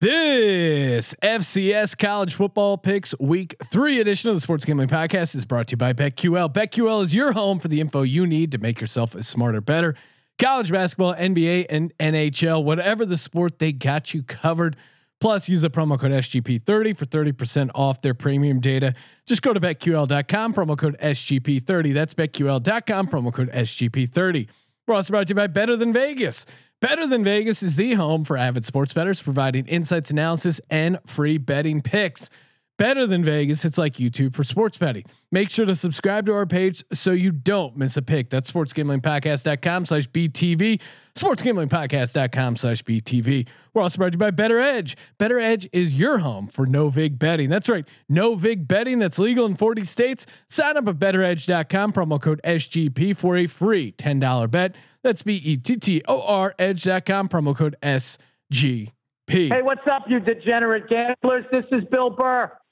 This FCS college football picks week three edition of the Sports Gambling Podcast is brought to you by BetQL. BetQL is your home for the info you need to make yourself a smarter, better. College basketball, NBA, and NHL, whatever the sport, they got you covered. Plus, use the promo code SGP30 for 30% off their premium data. Just go to betql.com, promo code SGP30. That's betql.com, promo code SGP30. We're also brought to you by Better Than Vegas. Better Than Vegas is the home for avid sports bettors, providing insights, analysis, and free betting picks. Better Than Vegas, it's like YouTube for sports betting. Make sure to subscribe to our page so you don't miss a pick. That's sportsgamblingpodcast.com slash BTV, sportsgamblingpodcast.com slash BTV. We're also brought to you by Bettor Edge. Bettor Edge is your home for no vig betting. That's right, no vig betting that's legal in 40 states. Sign up at bettoredge.com, promo code SGP for a free $10 bet. That's B E T T O R edge.com, promo code SGP. Hey, what's up, you degenerate gamblers? This is Bill Burr,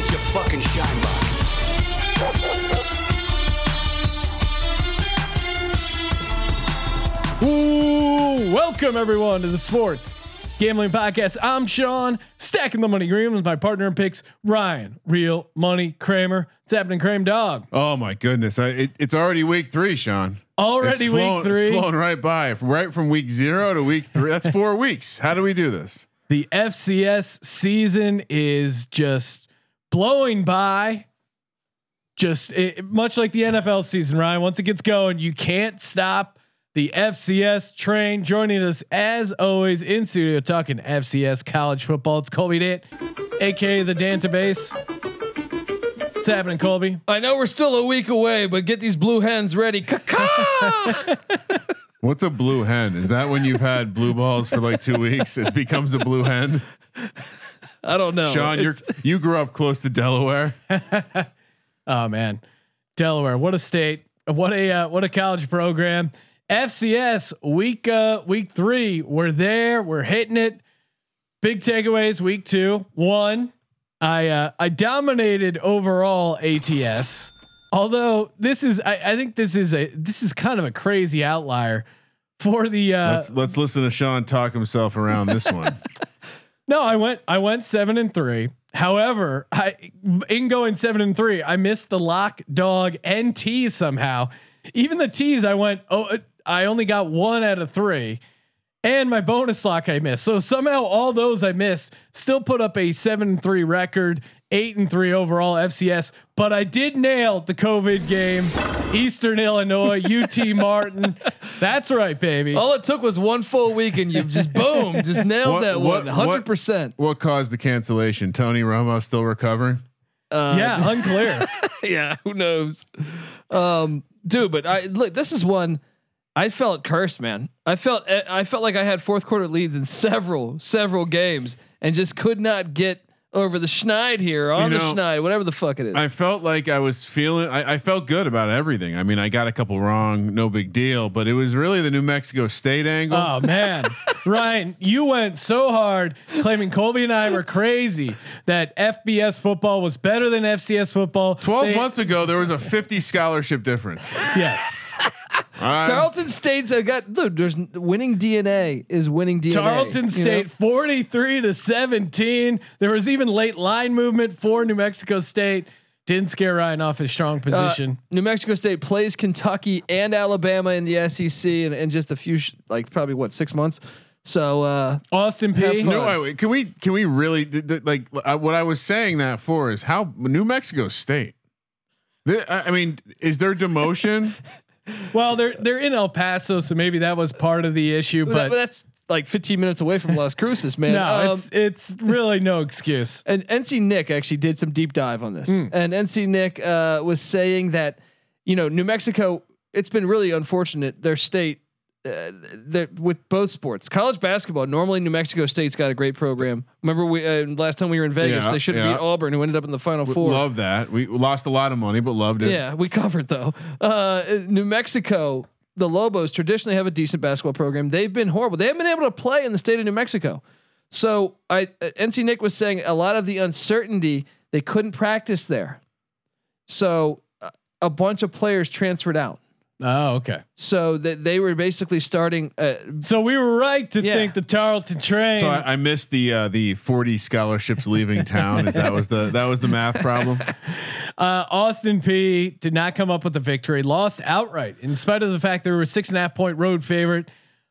Get your fucking shine box. Ooh, welcome everyone to the Sports Gambling Podcast. I'm Sean, stacking the money green with my partner in picks, Ryan, Real Money Kramer. It's happening, Kramer Dog? Oh my goodness! I, it, it's already week three, Sean. Already It's week flown- three. It's flown right by, right from week zero to week three. That's four weeks. How do we do this? The FCS season is just blowing by. Just it, much like the NFL season, Ryan. Once it gets going, you can't stop the FCS train. Joining us as always in studio talking FCS college football. It's Colby Dant, aka the Dantabase. What's happening, Colby? I know we're still a week away, but get these blue hens ready. What's a blue hen? Is that when you've had blue balls for like two weeks? It becomes a blue hen. I don't know. Sean, you're you grew up close to Delaware. Oh man, Delaware, what a state! What a uh, what a college program. FCS week uh, week three, we're there, we're hitting it. Big takeaways week two. One, I uh, I dominated overall ATS. Although this is, I, I think this is a this is kind of a crazy outlier for the. Uh, Let's let's listen to Sean talk himself around this one. No, I went I went seven and three. However, I in going seven and three, I missed the lock, dog, and tease somehow. Even the tease, I went oh, uh, I only got one out of three, and my bonus lock I missed. So somehow all those I missed still put up a seven and three record, eight and three overall FCS. But I did nail the COVID game, Eastern Illinois, UT Martin. That's right, baby. all it took was one full week, and you just boom, just nailed What- that what- one, hundred percent. What caused the cancellation? Tony Romo still recovering? yeah, unclear. yeah, who knows, um, dude? But I look, this is one I felt cursed, man. I felt I felt like I had fourth quarter leads in several several games, and just could not get over the schneid here on You the schneid, whatever the fuck it is. I felt like I was feeling. I, I felt good about everything. I mean, I got a couple wrong, no big deal. But it was really the New Mexico State angle. Oh man, Ryan, you went so hard claiming Colby and I were crazy that FBS football was better than FCS football. Twelve They- months ago, there was a fifty scholarship difference. Yes, I'm- Tarleton State's I got dude. There's winning DNA is winning DNA. Tarleton you State know? forty-three to seventeen. There was even late line movement for New Mexico State. Didn't scare Ryan off his strong Uh, position. New Mexico State plays Kentucky and Alabama in the SEC in, in just a few, sh- like probably what six months. So uh, Austin have P. No, wait, wait, can we can we really th- th- like uh, what I was saying that for is how New Mexico State. Th- I I mean, is there demotion? Well, they're they're in El Paso, so maybe that was part of the issue. but, But that's like 15 minutes away from Las Cruces, man. no, Um, it's it's really no excuse. and NC Nick actually did some deep dive on this, Hmm. and NC Nick uh, was saying that you know New Mexico, it's been really unfortunate. Their state uh, that with both sports, college basketball. Normally, New Mexico State's got a great program. Remember, we uh, last time we were in Vegas, Yeah, they should have yeah. beat Auburn, who ended up in the Final Four. Love that. We lost a lot of money, but loved it. Yeah, we covered though. Uh, New Mexico, the Lobos traditionally have a decent basketball program. They've been horrible. They haven't been able to play in the state of New Mexico. So I, uh, NC Nick was saying a lot of the uncertainty they couldn't practice there. So uh, a bunch of players transferred out. Oh, okay. So that they were basically starting. Uh, So we were right to Yeah. think the Tarleton train. So I, I missed the uh, the forty scholarships leaving town. Is that was the that was the math problem? Uh, Austin Peay did not come up with the victory, lost outright in spite of the fact they were a six and a half point road favorite.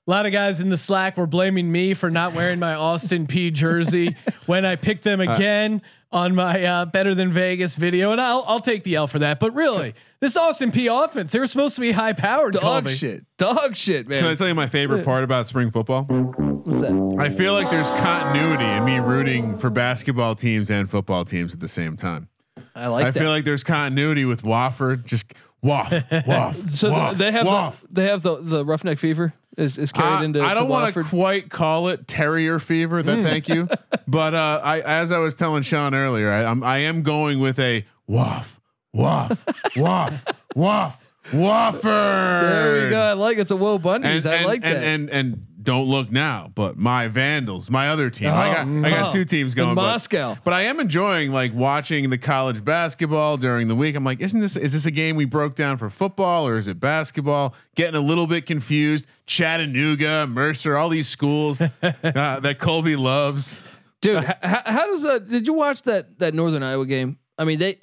A lot of guys in the Slack were blaming me for not wearing my Austin Peay jersey when I picked them again on my uh, Better Than Vegas video, and I'll I'll take the L for that. But really, this Austin Peay offense, they were supposed to be high powered. dog shit, dog shit, man. Can I tell you my favorite part about spring football? What's that? I feel like there's continuity in me rooting for basketball teams and football teams at the same time. I like I that. feel like there's continuity with Wofford. Just waff, waff. so waff, they have waff. the, they have the the roughneck fever is is carried Uh, into. I don't want to quite call it terrier fever. That thank you, but uh, I as I was telling Sean earlier, I, I'm I am going with a waff, waff, waff, waff, waffer. There we go. I like. It's a Woe And, Bundy's. I and, like and, that. And, and don't look now, but my Vandals, my other team. I got I got oh. two teams In going. but- Moscow. But, I am enjoying like watching the college basketball during the week. I'm like, isn't this is this a game we broke down for football or is it basketball? Getting a little bit confused. Chattanooga, Mercer, all these schools uh, that Colby loves. Dude, h- how does uh did you watch that that Northern Iowa game? I mean, they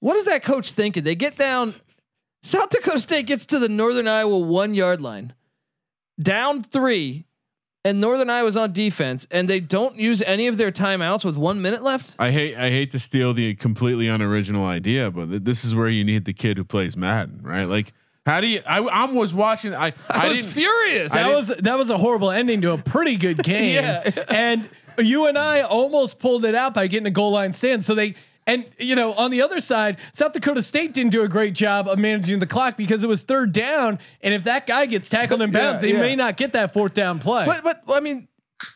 what is that coach thinking? They get down South Dakota State gets to the Northern Iowa 1 yard line. Down 3 and Northern Iowa's on defense and they don't use any of their timeouts with 1 minute left. I hate I hate to steal the completely unoriginal idea, but th- this is where you need the kid who plays Madden, right? Like, how do you? I, I was watching. I I, I, was furious. That was that was a horrible ending to a pretty good game. Yeah. And you and I almost pulled it out by getting a goal line stand. So they and you know on the other side, South Dakota State didn't do a great job of managing the clock because it was third down, and if that guy gets tackled in bounds, Yeah, they yeah. may not get that fourth down play. but but I mean,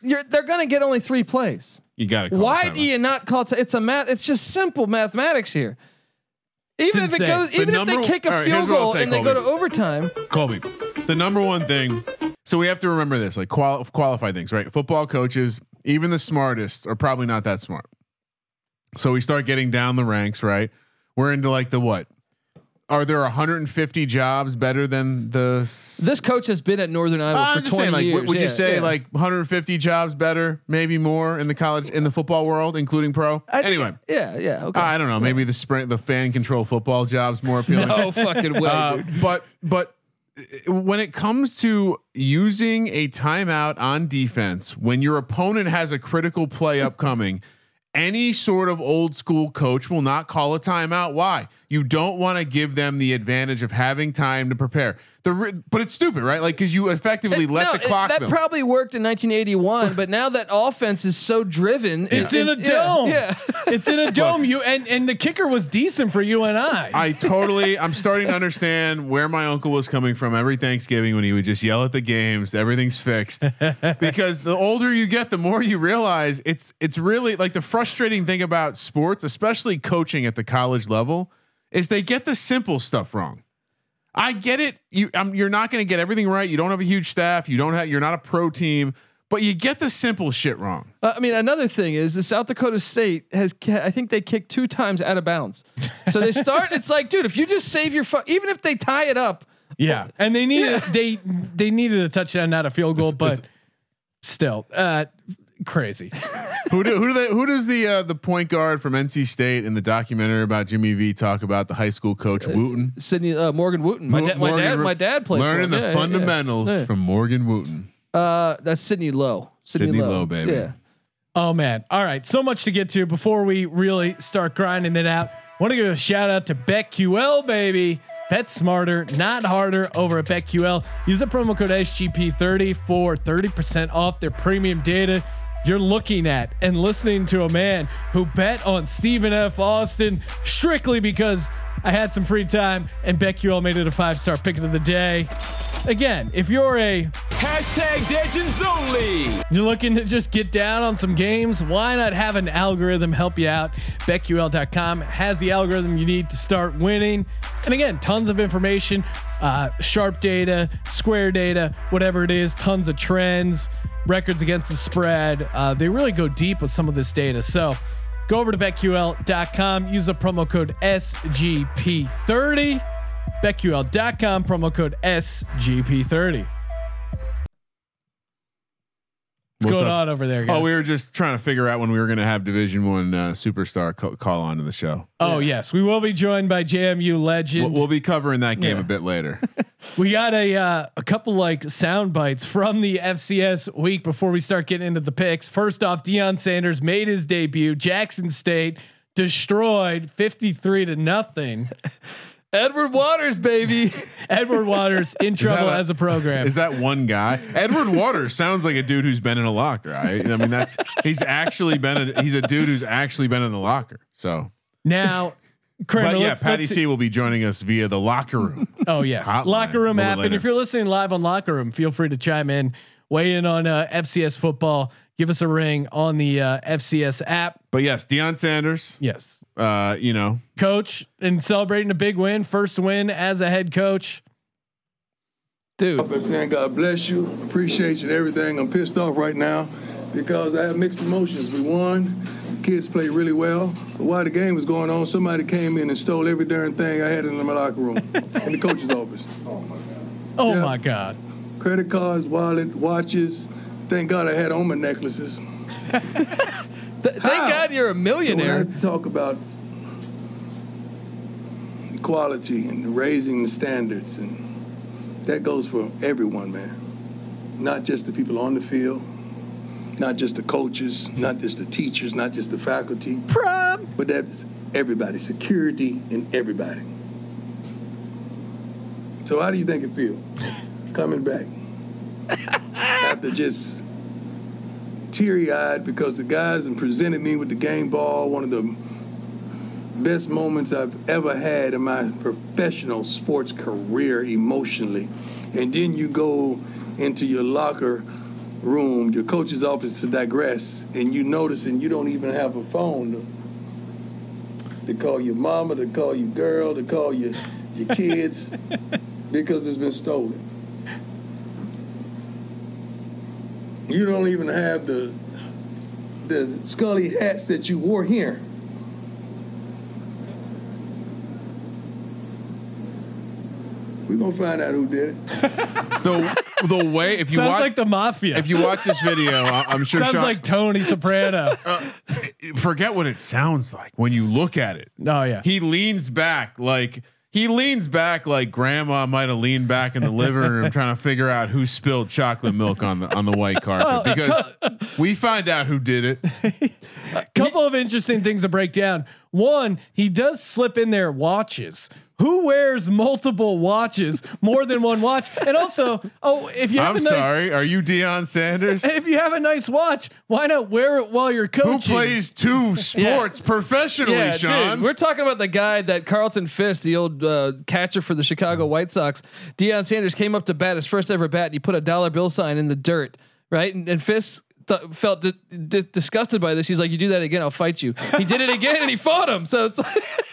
you're they're going to get only 3 plays. You got to. Call it. Why do you not call it? It's a math. It's just simple mathematics here. Even if it insane. goes, The even if they kick a all right, field here's what I'll goal say, and they go to Colby. overtime, Colby, the number one thing. So we have to remember this, like qual- qualify things, right? Football coaches, even the smartest, are probably not that smart. So we start getting down the ranks, right? We're into like the what? Are there 150 jobs better than the? s- this coach has been at Northern Iowa I'm for 20 saying, like, years. would, Yeah, you say yeah. like 150 jobs better, maybe more in the college in the football world, including pro? I think- anyway, Yeah, yeah. Okay. I don't know. Maybe the sprint, the fan control football jobs more appealing. no fucking way, Uh, but but uh, when it comes to using a timeout on defense when your opponent has a critical play upcoming any sort of old school coach will not call a timeout. Why you don't want to give them the advantage of having time to prepare the re- but it's stupid right like because you effectively let No, the clock that build. probably worked in 1981, but now that offense is so driven, it's it- in a it- dome. Yeah, it's in a dome. You and and the kicker was decent for you and I. I totally, I'm starting to understand where my uncle was coming from every Thanksgiving when he would just yell at the games, everything's fixed. because the older you get, the more you realize it's it's really like the frustrating thing about sports, especially coaching at the college level, is they get the simple stuff wrong. I get it. You, um, you're not going to get everything right. You don't have a huge staff. You don't have. You're not a pro team, but you get the simple shit wrong. Uh, I mean, another thing is the South Dakota State has, I think they kicked two times out of bounds. So they start. it's like, dude, if you just save your, fu- even if they tie it up, yeah, and they needed they they needed a touchdown, not a field goal, but it's- still, uh, crazy. who do who do they who does the uh, the point guard from NC State in the documentary about Jimmy V talk about the high school coach Wooten? Sydney uh, Morgan Wooten. My, Mo- da- my dad, Ro- my dad played. for learning the Yeah, yeah, fundamentals yeah. from Morgan Wooten. Uh, that's Sidney Lowe. Sydney, Sidney Lowe. Lowe, baby. Yeah. Oh man. All right. So much to get to before we really start grinding it out. Want to give a shout out to BetQL, baby. Bet smarter, not harder over at BetQL. Use the promo code SGP30 for 30% off their premium data. You're looking at and listening to a man who bet on Stephen F. Austin strictly because I had some free time and BetQL made it a five star pick of the day. again, if you're a Hashtag Legends only. you're looking to just get down on some games, why not have an algorithm help you out? BetQL.com has the algorithm you need to start winning. And again, tons of information, uh, sharp data, square data, whatever it is, tons of trends, records against the spread. Uh, they really go deep with some of this data. So go over to BetQL.com, use the promo code SGP30. BetQL.com, promo code SGP30. What's, What's going up? on over there, guys? Oh, we were just trying to figure out when we were going to have Division One uh, superstar co- call on to the show. Oh yes, we will be joined by JMU legend. We'll, we'll be covering that game Yeah. a bit later. we got a uh, a couple like sound bites from the FCS week before we start getting into the picks. First off, Deion Sanders made his debut. Jackson State destroyed fifty three to nothing. Edward Waters, baby. Edward Waters in trouble a- as a program. Is that one guy? Edward Waters sounds like a dude who's been in a locker. Right? I mean, that's he's actually been. A, he's a dude who's actually been in the locker. So, now, Kramer, but yeah, let's- Patty let's- C will be joining us via the locker room. Oh yes, Hotline locker room a little app. And if you're listening live on locker room, feel free to chime in, weigh in on uh, FCS football. Give us a ring on the uh, FCS app. But yes, Deion Sanders. Yes, Uh, you know, coach and celebrating a big win, first win as a head coach. Dude. up and saying, God bless you, appreciate you and everything. I'm pissed off right now because I have mixed emotions. We won, kids played really well, but while the game was going on, somebody came in and stole every darn thing I had in my locker room, in the coach's office. Oh Yeah. my God. Credit cards, wallet, watches. Thank God I had on my necklaces. Th- thank God you're a So millionaire. talk about equality and raising the standards, and that goes for everyone, man. Not just the people on the field, not just the coaches, not just the teachers, not just the faculty, Prom. but that's everybody, security and everybody. So how do you think it feels coming back after just teary-eyed because the guys and presented me with the game ball, one of the best moments I've ever had in my professional sports career emotionally. And then you go into your locker room, your coach's office to digress, and you notice and you don't even have a phone to, to call your mama, to call your girl, to call your, your kids because it's been stolen. You don't even have the the scully hats that you wore here. We're gonna find out who did it. the the way if you Sounds watch like the mafia. if you watch this video, I- I'm sure Sounds Sean, like Tony Soprano. Uh, forget what it sounds like when you look at it. oh yeah. He leans back like he leans back like grandma might have leaned back in the living room trying to figure out who spilled chocolate milk on the on the white carpet because we find out who did it. A couple of interesting things to break down. One, he does slip in there watches. Who wears multiple watches, more than one watch? And also, oh, if you have I'm a nice, sorry, are you Deion Sanders? if you have a nice watch, why not wear it while you're coaching? Who plays two sports professionally, Yeah, Sean? dude, we're talking about the guy that Carlton Fisk, the old uh, catcher for the Chicago White Sox. Deion Sanders came up to bat his first ever bat, and he put a dollar bill sign in the dirt, right? And, and Fisk th- felt di- di- disgusted by this. He's like, "You do that again, I'll fight you." He did it again, and he fought him. So it's like,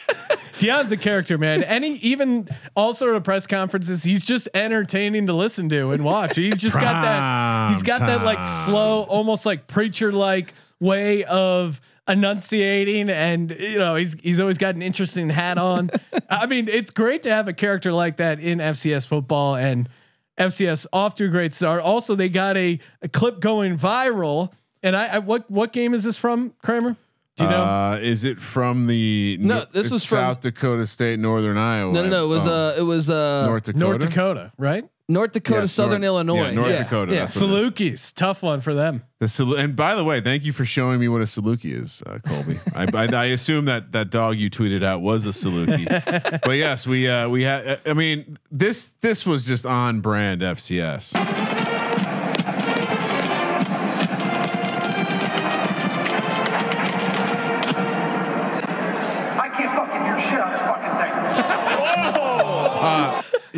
Deion's a character, man. And he even all sort of press conferences, he's just entertaining to listen to and watch. He's just got that. He's got that like slow, almost like preacher like way of enunciating, and you know he's he's always got an interesting hat on. I mean, it's great to have a character like that in FCS football and. FCS off to a great start. Also, they got a, a clip going viral. And I, I what what game is this from, Kramer? Do you know? Uh, is it from the No, this it's was from- South Dakota State, Northern Iowa. no, no, no. It was Oh, uh, it was uh, North Dakota. North Dakota, right? North Dakota, Yes, Southern North- Illinois, yeah, North Yeah, Dakota, Yeah. that's what it is. Salukis, tough one for them. The Salu- and by the way, thank you for showing me what a Saluki is, uh, Colby. I, I, I assume that that dog you tweeted out was a Saluki, but yes, we uh, we had. I mean, this this was just on brand FCS.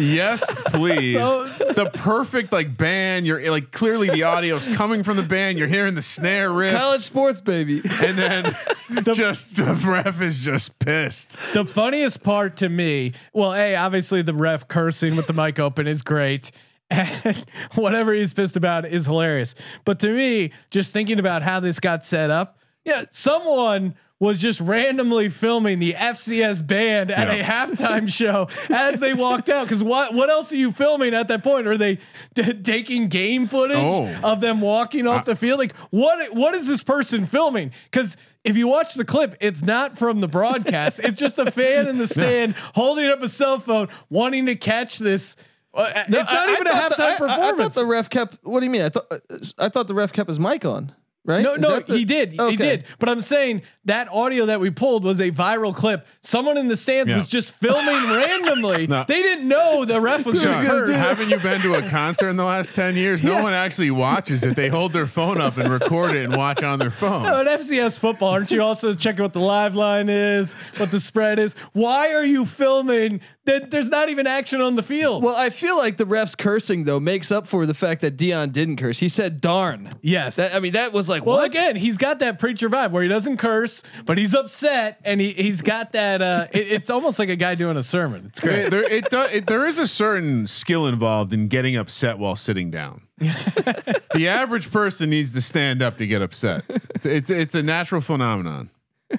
Yes, please. So- the perfect like band. You're like clearly the audio's coming from the band. You're hearing the snare riff, College sports, baby. and then just the ref is just pissed. the funniest part to me, well, a obviously the ref cursing with the mic open is great. And whatever he's pissed about is hilarious. But to me, just thinking about how this got set up, yeah, someone was just randomly filming the FCS band at a halftime show as they walked out. Because what what else are you filming at that point? Are they t- taking game footage Oh. of them walking off the field? Like what what is this person filming? Because if you watch the clip, it's not from the broadcast. it's just a fan in the stand holding up a cell phone, wanting to catch this. Uh, it's not I- even I a halftime the- I- I- I, thought performance. the ref kept. What do you mean? I thought I thought the ref kept his mic on. Right? no, Is no, the- he did. Okay. He did. But I'm saying that audio that we pulled was a viral clip. Someone in the stands Yeah. was just filming randomly. No. They didn't know the ref was Sean, going to curse. haven't you been to a concert in the last ten years? No Yeah. one actually watches it. They hold their phone up and record it and watch on their phone. No, at FCS football, aren't you also checking what the live line is, what the spread is? Why are you filming that there's not even action on the field? Well, I feel like the refs cursing though makes up for the fact that Deion didn't curse. He said "darn." yes. That, I mean, that was like well, what? again, he's got that preacher vibe where he doesn't curse, but he's upset and he he's got that. Uh, it- it's almost like a guy doing a sermon. It's great. there, it, do, it, there is a certain skill involved in getting upset while sitting down. the average person needs to stand up to get upset. It's it's, it's a natural phenomenon.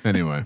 Anyway,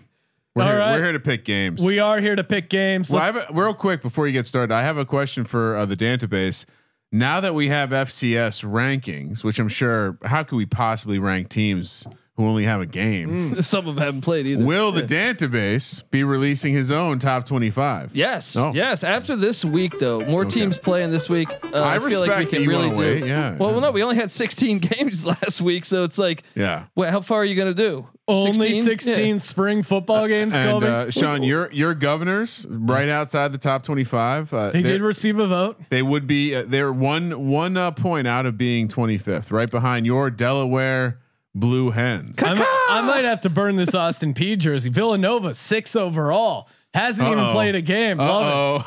we're, All here, right. we're here to pick games. We are here to pick games. well, I Let's- have a, real quick before you get started. I have a question for uh, the database. Now that we have FCS rankings, which I'm sure, how could we possibly rank teams who only have a game? Some of them haven't played either. Will the database be releasing his own top 25? Yes, Oh. yes. After this week, though, more teams playing this week. Uh, I feel like we respect can you really wanna do. wait, yeah. Well, well, no, we only had 16 games last week, so it's like, Yeah. what? How far are you gonna do? only 16 Yeah. spring football games, And Colby. uh, Sean, your your governors right outside the top twenty five. Uh, they they're- did receive a vote. They would be. Uh, they're one one uh, point out of being twenty fifth, right behind your Delaware Blue Hens. I'm, I might have to burn this Austin Peay jersey. Villanova six overall hasn't even Uh-oh. played a game. Love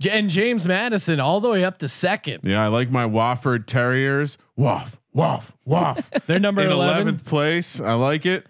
it. And James Madison all the way up to second. yeah. I like my Wofford Terriers. Waff, waff, waff. They're number In 11. eleventh place. I like it.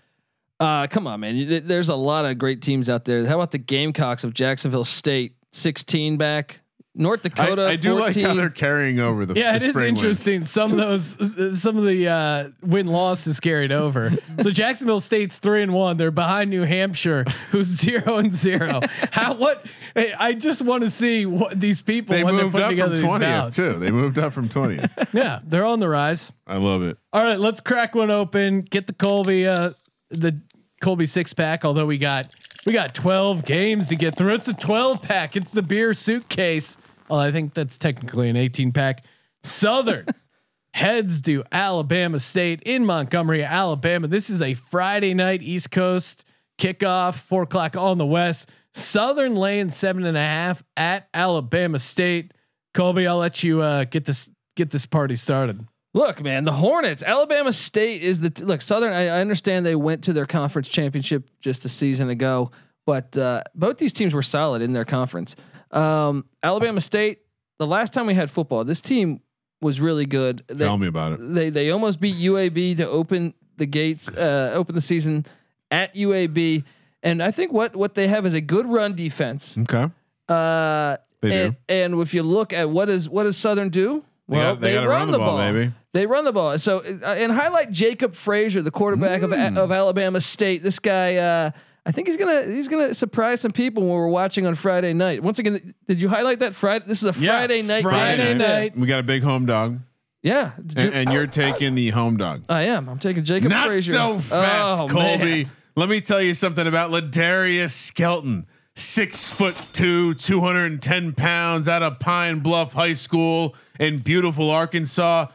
Uh, come on, man. There's a lot of great teams out there. How about the Gamecocks of Jacksonville State? 16 back. North Dakota. I do 14. like how they're carrying over the. Yeah, the it is spring wins. interesting. Some of those, some of the uh, win losses is carried over. So Jacksonville State's three and one. They're behind New Hampshire, who's zero and zero. How? What? hey, I just want to see what these people They when they're moved putting up together from these twentieth too. They moved up from twentieth. Yeah, they're on the rise. I love it. All right, let's crack one open. Get the Colby, uh, the Colby six pack. Although we got we got twelve games to get through. It's a twelve pack. It's the beer suitcase. Well, I think that's technically an eighteen pack. Southern heads to Alabama State in Montgomery, Alabama. This is a Friday night East Coast kickoff, four o'clock on the West. Southern laying seven and a half at Alabama State. Colby, I'll let you uh, get this get this party started. Look, man, the Hornets. Alabama State is the t- look. Southern. I, I understand they went to their conference championship just a season ago, but uh, both these teams were solid in their conference. Um, Alabama State. The last time we had football, this team was really good. They, Tell me about it. They they almost beat UAB to open the gates, uh, open the season at UAB, and I think what what they have is a good run defense. Okay. Uh, They do. and, and if you look at what is what does Southern do? They got- they gotta run the ball, baby. They run the ball. So uh, and highlight Jacob Frazier, the quarterback of Mm. of Alabama State. This guy, uh, I think he's gonna he's gonna surprise some people when we're watching on Friday night. Once again, did you highlight that Friday? This is a Yeah, Friday night. Friday game. night. We got a big home dog, Yeah, and, and you're taking the home dog. I am. I'm taking Jacob Not Frazier. so oh, fast, Oh, Colby. man. Let me tell you something about Ladarius Skelton. Six foot two, 210 pounds out of Pine Bluff High School in beautiful Arkansas.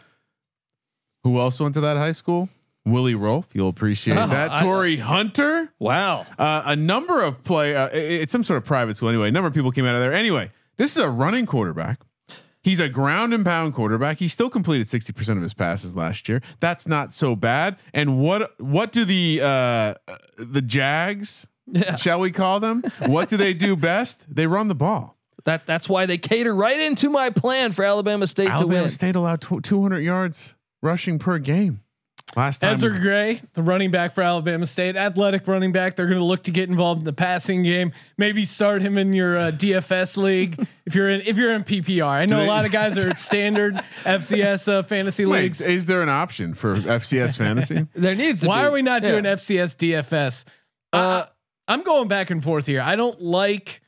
Who else went to that high school? Willie Roaf. You'll appreciate Oh, that. I- Torii Hunter. Wow. Uh, a number of play. Uh, i- it's some sort of private school anyway. A number of people came out of there. Anyway, this is a running quarterback. He's a ground and pound quarterback. He still completed sixty percent of his passes last year. That's not so bad. And what what do the uh, the Jags? Yeah. Shall we call them? What do they do best? They run the ball. That that's why they cater right into my plan for Alabama State to win. Alabama. State allowed tw- 200 yards rushing per game last time. Ezra Gray, the running back for Alabama State, athletic running back. They're going to look to get involved in the passing game. Maybe start him in your uh, DFS league if you're in if you're in PPR. I know Do a lot of guys are standard FCS uh, fantasy Wait, leagues. is there an option for FCS fantasy? There needs to Why be. are we not Yeah. doing FCS DFS? Uh, I'm going back and forth here. I don't like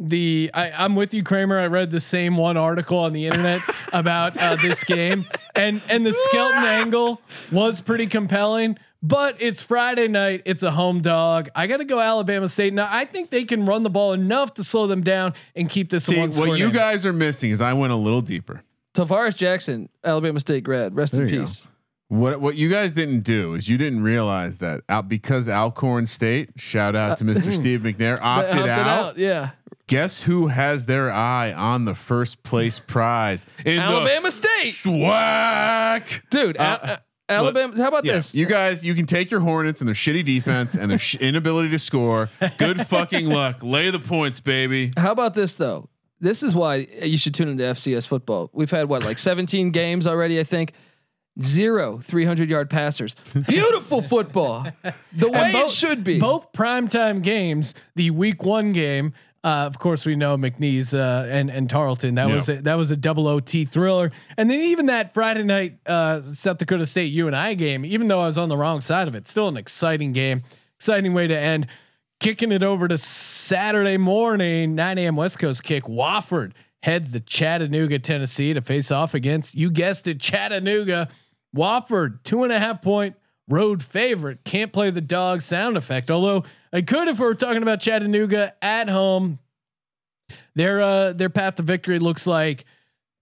the. I, I'm with you, Kramer. I read the same one article on the internet about uh, this game, and and the Skelton angle was pretty compelling. But it's Friday night. It's a home dog. I got to go Alabama State. Now I think they can run the ball enough to slow them down and keep this a See, one. what you game. guys are missing is I went a little deeper. Tarvaris Jackson, Alabama State grad. Rest in There you go. peace. What what you guys didn't do is you didn't realize that out because Alcorn State, shout out to Mr. Steve McNair, opted, Opted out. Yeah. Guess who has their eye on the first place prize in the Alabama State. SWAC? Dude, Uh, Al- Al- Alabama. How about Yeah, this? you guys, you can take your Hornets and their shitty defense and their sh- inability to score. Good fucking luck. Lay the points, baby. How about this though? This is why you should tune into FCS football. We've had what like 17 games already, I think. Zero 300 yard passers. Beautiful football. The way And it should be. Both primetime games, the week one game. Uh, of course, we know McNeese uh, and and Tarleton. That Yeah. was a, that was a double OT thriller. And then even that Friday night uh, South Dakota State U and I game, even though I was on the wrong side of it, still an exciting game, exciting way to end. Kicking it over to Saturday morning, 9 a.m. West Coast kick. Wofford heads to Chattanooga, Tennessee to face off against, you guessed it, Chattanooga. Wofford, two and a half point road favorite. Can't play the dog sound effect, although I could if we were talking about Chattanooga at home. Their uh, their path to victory looks like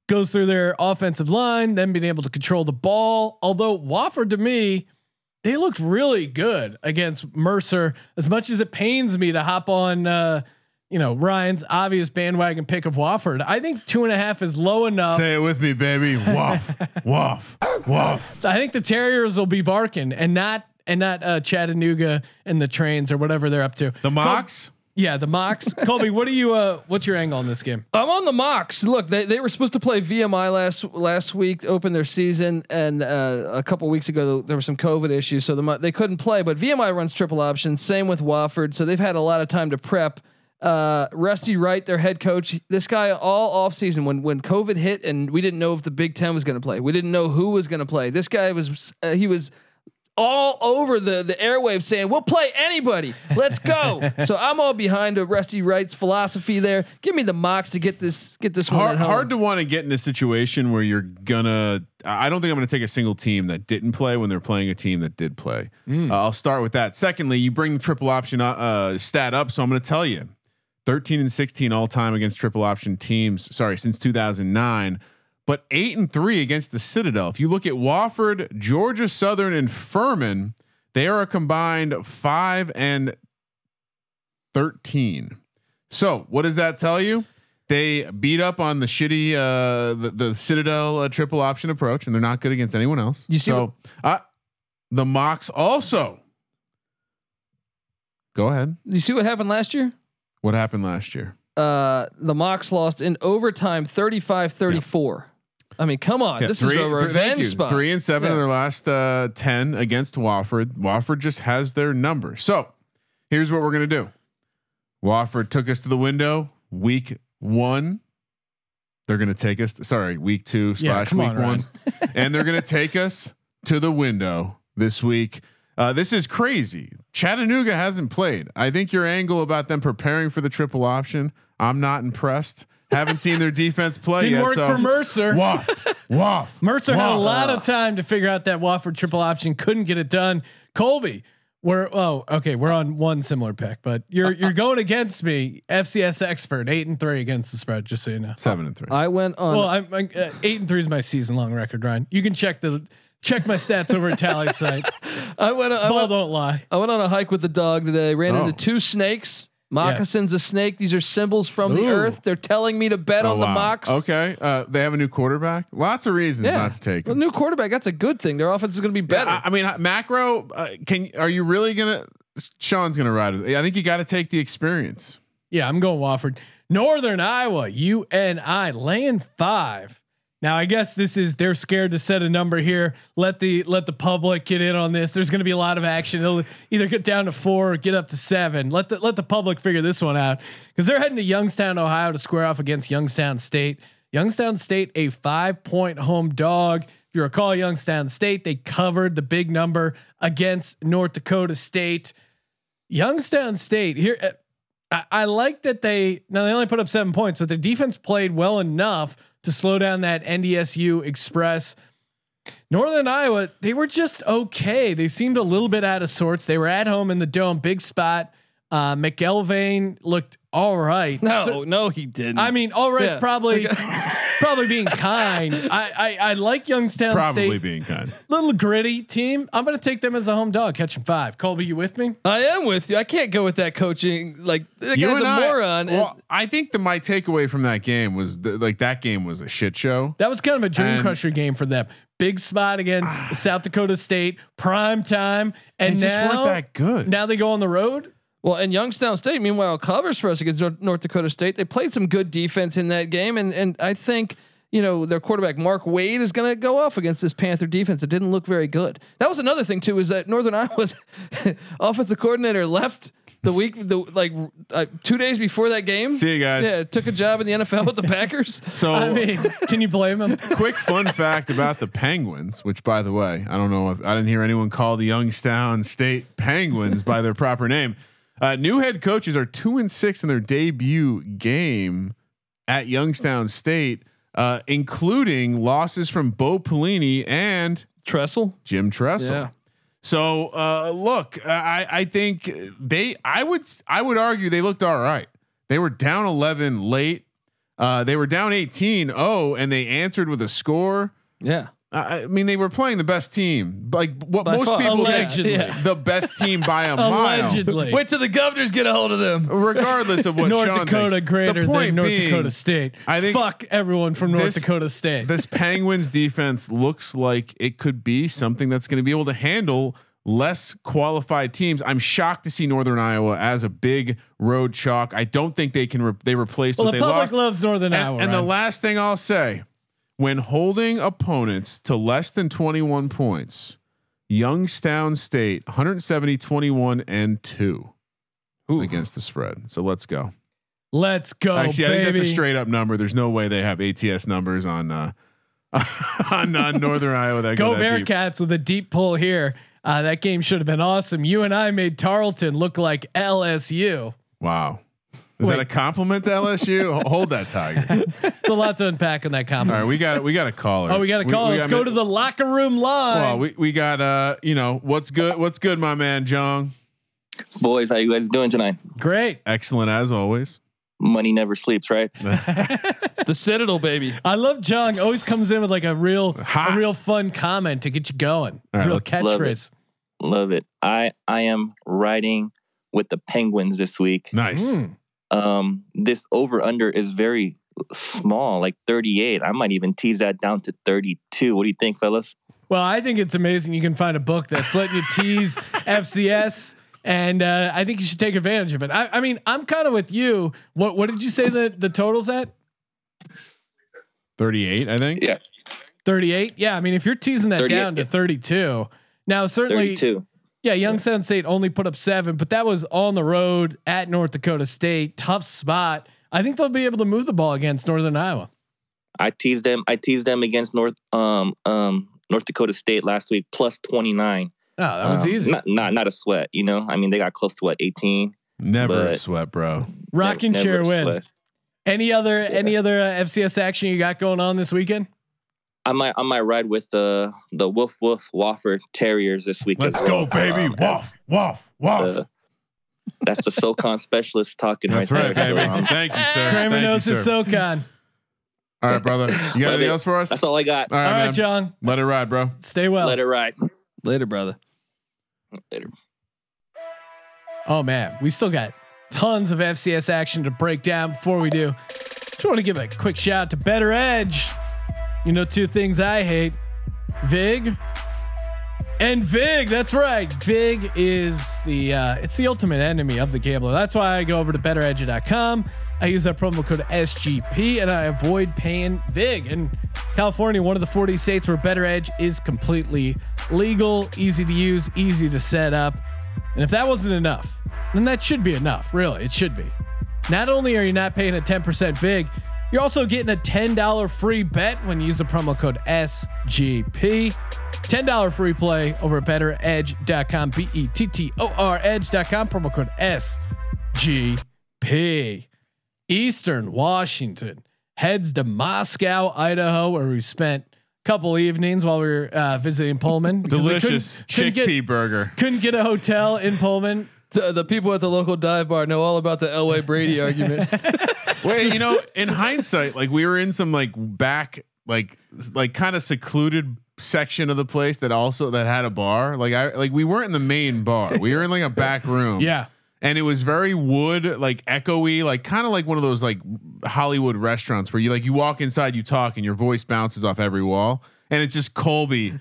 goes through their offensive line, then being able to control the ball. Although Wofford to me, they looked really good against Mercer. As much as it pains me to hop on, uh, you know, Ryan's obvious bandwagon pick of Wofford, I think two and a half is low enough. Say it with me, baby. Woff, woff, waff. I think the Terriers will be barking and not and not uh, Chattanooga and the trains or whatever they're up to. The Mocs. Yeah, the Mocs. Colby, what do you? Uh, what's your angle on this game? I'm on the Mocs. Look, they, they were supposed to play VMI last last week, open their season, and uh, a couple weeks ago there were some COVID issues, so the, they couldn't play. But VMI runs triple option. Same with Wofford, so they've had a lot of time to prep. Uh, Rusty Wright, their head coach, this guy all off season when when COVID hit and we didn't know if the Big Ten was going to play, we didn't know who was going to play. This guy was uh, he was all over the the airwaves saying we'll play anybody. Let's go. so I'm all behind a Rusty Wright's philosophy there. Give me the Mocs to get this get this one Hard, at home. hard to want to get in a situation where you're gonna. I don't think I'm gonna take a single team that didn't play when they're playing a team that did play. Uh, I'll start with that. Secondly, you bring the triple option uh, uh, stat up, so I'm gonna tell you, 13 and 16 all time against triple option teams. Sorry, since 2009. But eight and three against the Citadel. If you look at Wofford, Georgia Southern, and Furman, they are a combined five and 13. So what does that tell you? They beat up on the shitty uh, the, the Citadel uh, triple option approach, and they're not good against anyone else. You see so uh, the Mocs also. Go ahead. you see what happened last year? What happened last year? Uh, the Mocs lost in overtime 35-34. I mean, come on. Yeah, this three- is a revenge spot. Three and seven Yeah. in their last uh, ten against Wofford. Wofford just has their number. So here's what we're gonna do. Wofford took us to the window week one. They're gonna take us. sorry, week two slash come week on, one, and they're gonna take us to the window this week. Uh, this is crazy. Chattanooga hasn't played. I think your angle about them preparing for the triple option. I'm not impressed. Haven't seen their defense play Didn't yet. work so- for Mercer. Waff, waff. Mercer had a lot of time to figure out that Wofford triple option, couldn't get it done. Colby, we're oh okay, we're on one similar pick, but you're you're going against me, FCS expert, eight and three against the spread, just so you know. Seven and three. I went on. Well, I'm, I'm uh, eight and three is my season long record, Ryan. You can check the check my stats over at Tally site. I went. I Ball went, don't lie. I went on a hike with the dog today. Ran Oh. into two snakes. Moccasins, a snake. These are symbols from the earth. They're telling me to bet Oh, on the wow. Mocs. Okay. Uh, they have a new quarterback. Lots of reasons Yeah. not to take Well, new quarterback. That's a good thing. Their offense is going to be better. I, I mean, macro. Uh, can are you really gonna? Sean's gonna ride. With, I think you got to take the experience. Yeah, I'm going Wofford. Northern Iowa, UNI laying five. Now I guess this is they're scared to set a number here. Let the let the public get in on this. There's going to be a lot of action. It'll either get down to four or get up to seven. Let the let the public figure this one out because they're heading to Youngstown, Ohio, to square off against Youngstown State. Youngstown State a five point home dog. If you recall, Youngstown State they covered the big number against North Dakota State. Youngstown State here. uh, I, I like that they now they only put up seven points, but the defense played well enough to slow down that NDSU Express. Northern Iowa, they were just okay. They seemed a little bit out of sorts. They were at home in the dome, big spot. Uh, McElvain looked all right. No, So- no, he didn't. I mean, all right's Yeah. probably probably being kind. I, I I like Youngstown Probably State, being kind. little gritty team. I'm gonna take them as a home dog, catching five. Colby, you with me? I am with you. I can't go with that coaching. Like that You guy's and a I- moron. Well, I think the my takeaway from that game was th- like that game was a shit show. That was kind of a dream And- crusher game for them. Big spot against South Dakota State, prime time, and They just now weren't that good. now they go on the road. Well, and Youngstown State, meanwhile, covers for us against North Dakota State. They played some good defense in that game, and and I think you know their quarterback Mark Waid is going to go off against this Panther defense. It didn't look very good. That was another thing too, is that Northern Iowa's offensive coordinator left the week, the like uh, two days before that game. See you guys. Yeah, took a job in the NFL with the Packers. So I mean, can you blame them? quick fun fact about the Penguins, which by the way, I don't know if I didn't hear anyone call the Youngstown State Penguins by their proper name. Uh, new head coaches are two and six in their debut game at Youngstown State, uh, including losses from Bo Pelini and Tressel. Jim Tressel. Yeah. So uh, look, I I think they I would I would argue they looked all right. They were down 11 late. Uh, they were down 18 oh and they answered with a score. Yeah. I I mean they were playing the best team. Like what By most far. people Allegedly. think the best team by a mile. Allegedly, Wait till the governors get a hold of them. Regardless of what North Sean Dakota thinks. greater the point than North being, Dakota State. I think fuck everyone from North this- Dakota State. this Penguins defense looks like it could be something that's going to be able to handle less qualified teams. I'm shocked to see Northern Iowa as a big road chalk. I don't think they can. Re- they replace well, what the they public lost. loves Northern and Iowa. and the last thing I'll say, when holding opponents to less than 21 points, Youngstown State 170, 21, and two against the spread. So let's go. Let's go, Actually, I think that's a straight up number. There's no way they have ATS numbers on uh, on, on Northern Iowa that Go go, that deep. Bearcats with a deep pull here. Uh, that game should have been awesome. You and I made Tarleton look like LSU. Wow. Is Wait. that a compliment to LSU? Hold that tiger. It's a lot to unpack in that comment. All right, we got we got a caller. Oh, we got a call. Let's got go mi- to the locker room line. Well, we, we got uh, you know, what's good? What's good, my man, Jong? Boys, how you guys doing tonight? Great. Excellent as always. Money never sleeps, right? The Citadel, baby. I love Jung. Always comes in with like a real, Hot. a real fun comment to get you going. All right, real let's- love catchphrase. Love it. I I am riding with the Penguins this week. Nice. Mm. Um, this over under is very small, like 38. I might even tease that down to 32. What do you think, fellas? Well, I think it's amazing you can find a book that's letting you tease FCS. And uh, I think you should take advantage of it. I, I mean, I'm kind of with you. What what did you say the the totals at? 38, I think. Yeah, 38. Yeah, I mean, if you're teasing that down to yeah. 32, now certainly, 32. Yeah, Youngstown State only put up seven, but that was on the road at North Dakota State, tough spot. I think they'll be able to move the ball against Northern Iowa. I teased them. I teased them against North um um North Dakota State last week, plus 29. Oh, that was Um, easy. Not not not a sweat, you know. I mean, they got close to what 18. Never a sweat, bro. Rocking Never- chair never win. sweat. Any other any other uh, FCS action you got going on this weekend? I might I might ride with the the Woof Woof Wofford Terriers this week. Let's as go, well. baby. Um, woof Woof waff. uh, that's the SoCon specialist talking That's right, right, there. baby. So, um, Thank you, sir. Kramer Thank you, knows his sir. SoCon. All right, brother. You got Let anything it- else for us? that's all I got. All right, All right, man. John. Let it ride, bro. Stay well. Let it ride. Later, brother. Later. Oh man, we still got tons of FCS action to break down. Before we do, just want to give a quick shout out to Bettor Edge. You know, two things I hate: Vig And Vig, that's right. Vig is the uh, it's the ultimate enemy of the gambler. That's why I go over to bettoredge.com. I use that promo code SGP and I avoid paying Vig. And California, one of the 40 states where Bettor Edge is completely legal, easy to use, easy to set up. And if that wasn't enough, then that should be enough. Really, it should be. Not only are you not paying a 10% Vig, you're also getting a $10 free bet when you use the promo code SGP. $10 free play over at bettoredge.com. B E T T O R edge.com. Promo code SGP. Eastern Washington heads to Moscow, Idaho, where we spent a couple evenings while we were uh, visiting Pullman. Delicious couldn't- couldn't chickpea get- burger. Couldn't get a hotel in Pullman. The, the people at the local dive bar know all about the Elway Brady argument. Wait, you know, in hindsight, like we were in some like back, like like kind of secluded section of the place that also that had a bar. Like I like we weren't in the main bar. We were in like a back room. Yeah. And it was very wood, like echoey, like kind of like one of those like Hollywood restaurants where you like you walk inside, you talk, and your voice bounces off every wall. And it's just Colby,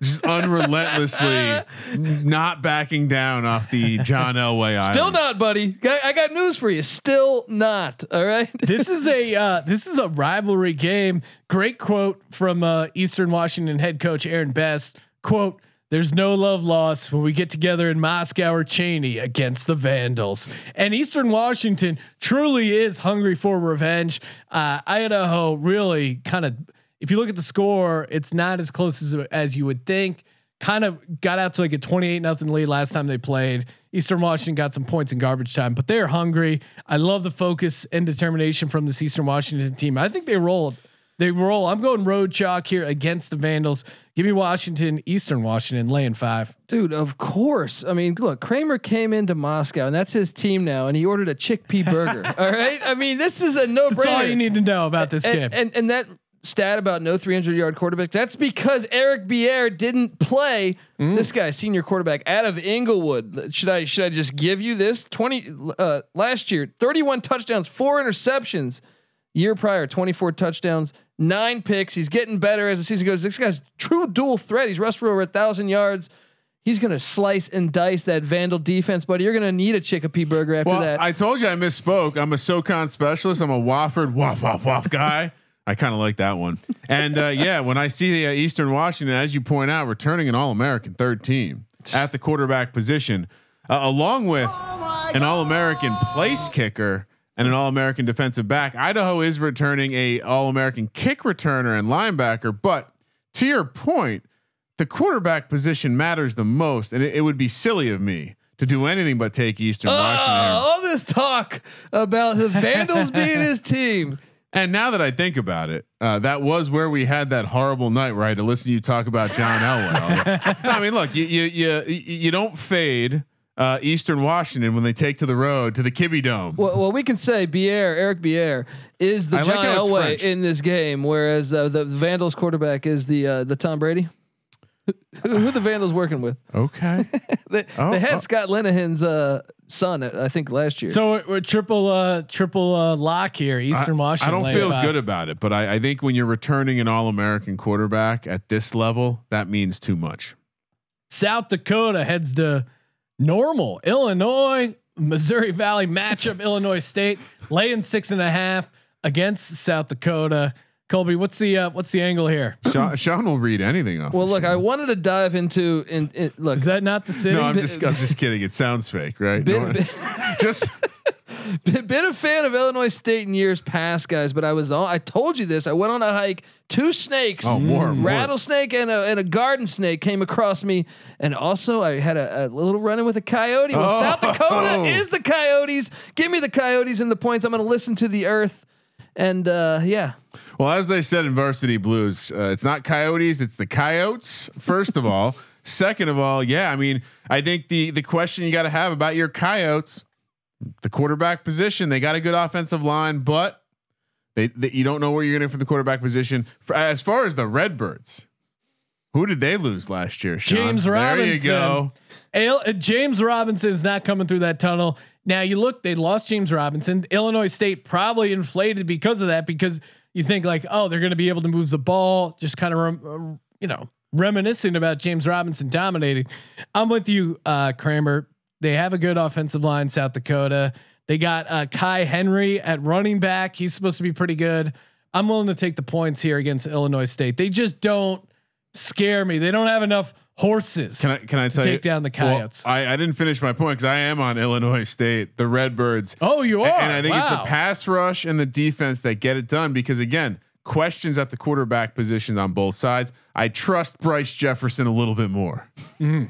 just unrelentlessly not backing down off the John Elway. Still island. not, buddy. I, I got news for you. Still not. All right. this is a uh, this is a rivalry game. Great quote from uh, Eastern Washington head coach Aaron Best. Quote: "There's no love lost when we get together in Moscow or Cheney against the Vandals." And Eastern Washington truly is hungry for revenge. Uh, Idaho really kind of, if you look at the score, it's not as close as as you would think. Kind of got out to like a 28 nothing lead last time they played. Eastern Washington got some points in garbage time, but they're hungry. I love the focus and determination from this Eastern Washington team. I think they rolled. They roll. I'm going road chalk here against the Vandals. Give me Washington, Eastern Washington, laying five. Dude, of course. I mean, look, Kramer came into Moscow and that's his team now, and he ordered a chickpea burger. all right. I mean, this is a no brainer. That's all you need to know about this and, game. And, and that stat about no 300 yard quarterback, that's because Eric Barriere didn't play Mm. this guy, senior quarterback out of Inglewood. Should I should I just give you this? 20 uh, last year, 31 touchdowns, four interceptions. Year prior, 24 touchdowns, nine picks. He's getting better as the season goes. This guy's true dual threat. He's rushed for over a thousand yards. He's gonna slice and dice that Vandal defense, buddy. You're gonna need a Chickapee burger after Well, that. I told you I misspoke. I'm a SoCon specialist. I'm a Wofford wop wop wop guy. I kind of like that one. And uh, yeah, when I see the uh, Eastern Washington, as you point out, returning an All American third team at the quarterback position, uh, along with an All American place kicker and an All American defensive back, Idaho is returning a All American kick returner and linebacker. But to your point, the quarterback position matters the most, and it, it would be silly of me to do anything but take Eastern Washington. Oh, all this talk about the Vandals being his team. And now that I think about it, uh, that was where we had that horrible night where I had to listen to you talk about John Elway. no, I mean, look, you you you you don't fade uh, Eastern Washington when they take to the road to the Kibby Dome. Well, well, we can say Barriere, Eric Barriere, is the I like John how it's Elway French. in this game, whereas uh, the Vandals quarterback is the uh, the Tom Brady. Who, who the Vandals working with? Okay. They, Oh, they had oh. Scott Linehan's uh, son, I think, last year. so we're, we're triple uh triple uh lock here. Eastern I, Washington. I don't feel five. good about it, but I, I think when you're returning an All American quarterback at this level, that means too much. South Dakota heads to normal Illinois, Missouri Valley matchup. Illinois State laying six and a half against South Dakota. Colby, what's the uh, what's the angle here? Sean, Sean will read anything off. well, look, show. I wanted to dive into in, in look. Is that not the city? no, I'm bit- just I'm just kidding. It sounds fake, right? been, No, been, just been a fan of Illinois State in years past, guys. But I was on. I told you this. I went on a hike. Two snakes, Oh, more, more. rattlesnake and a and a garden snake came across me, and also I had a, a little run in with a coyote. Well, Oh. South Dakota is the Coyotes. Give me the Coyotes and the points. I'm going to listen to the Earth, and uh, yeah, Well, as they said in Varsity Blues, uh, it's not coyotes, it's the coyotes. First of all, second of all, yeah, I mean, I think the the question you got to have about your coyotes, the quarterback position, they got a good offensive line, but they, they you don't know where you're going to for the quarterback position. For, as far as the Redbirds, who did they lose last year? Sean? James Robinson. There you go. Uh, James Robinson is not coming through that tunnel. Now you look, they lost James Robinson. Illinois State probably inflated because of that, because you think like, oh, they're going to be able to move the ball, just kind of, you know, reminiscing about James Robinson dominating. I'm with you, uh, Kramer. They have a good offensive line, South Dakota. They got uh, Kai Henry at running back. He's supposed to be pretty good. I'm willing to take the points here against Illinois State. They just don't scare me. They don't have enough horses. Can I can I tell take you? down the well, Coyotes? I, I didn't finish my point because I am on Illinois State, the Redbirds. oh, you are. A- And I think it's the pass rush and the defense that get it done because again, questions at the quarterback positions on both sides. I trust Bryce Jefferson a little bit more. Mm-hmm.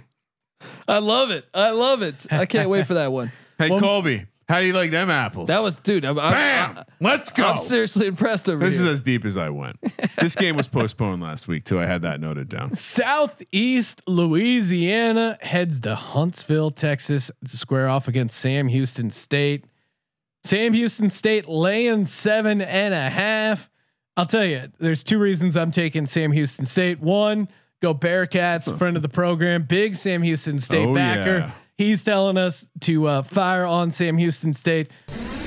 I love it. I love it. I can't wait for that one. Hey Colby, how do you like them apples? That was, dude. I'm, I'm, bam. Let's go. I'm seriously impressed over this here. is as deep as I went. this game was postponed last week too. I had that noted down. Southeast Louisiana heads to Huntsville, Texas to square off against Sam Houston State. Sam Houston State laying seven and a half. I'll tell you, there's two reasons I'm taking Sam Houston State. One, go Bearkats, friend of the program, big Sam Houston State Oh, backer. yeah. He's telling us to uh, fire on Sam Houston State.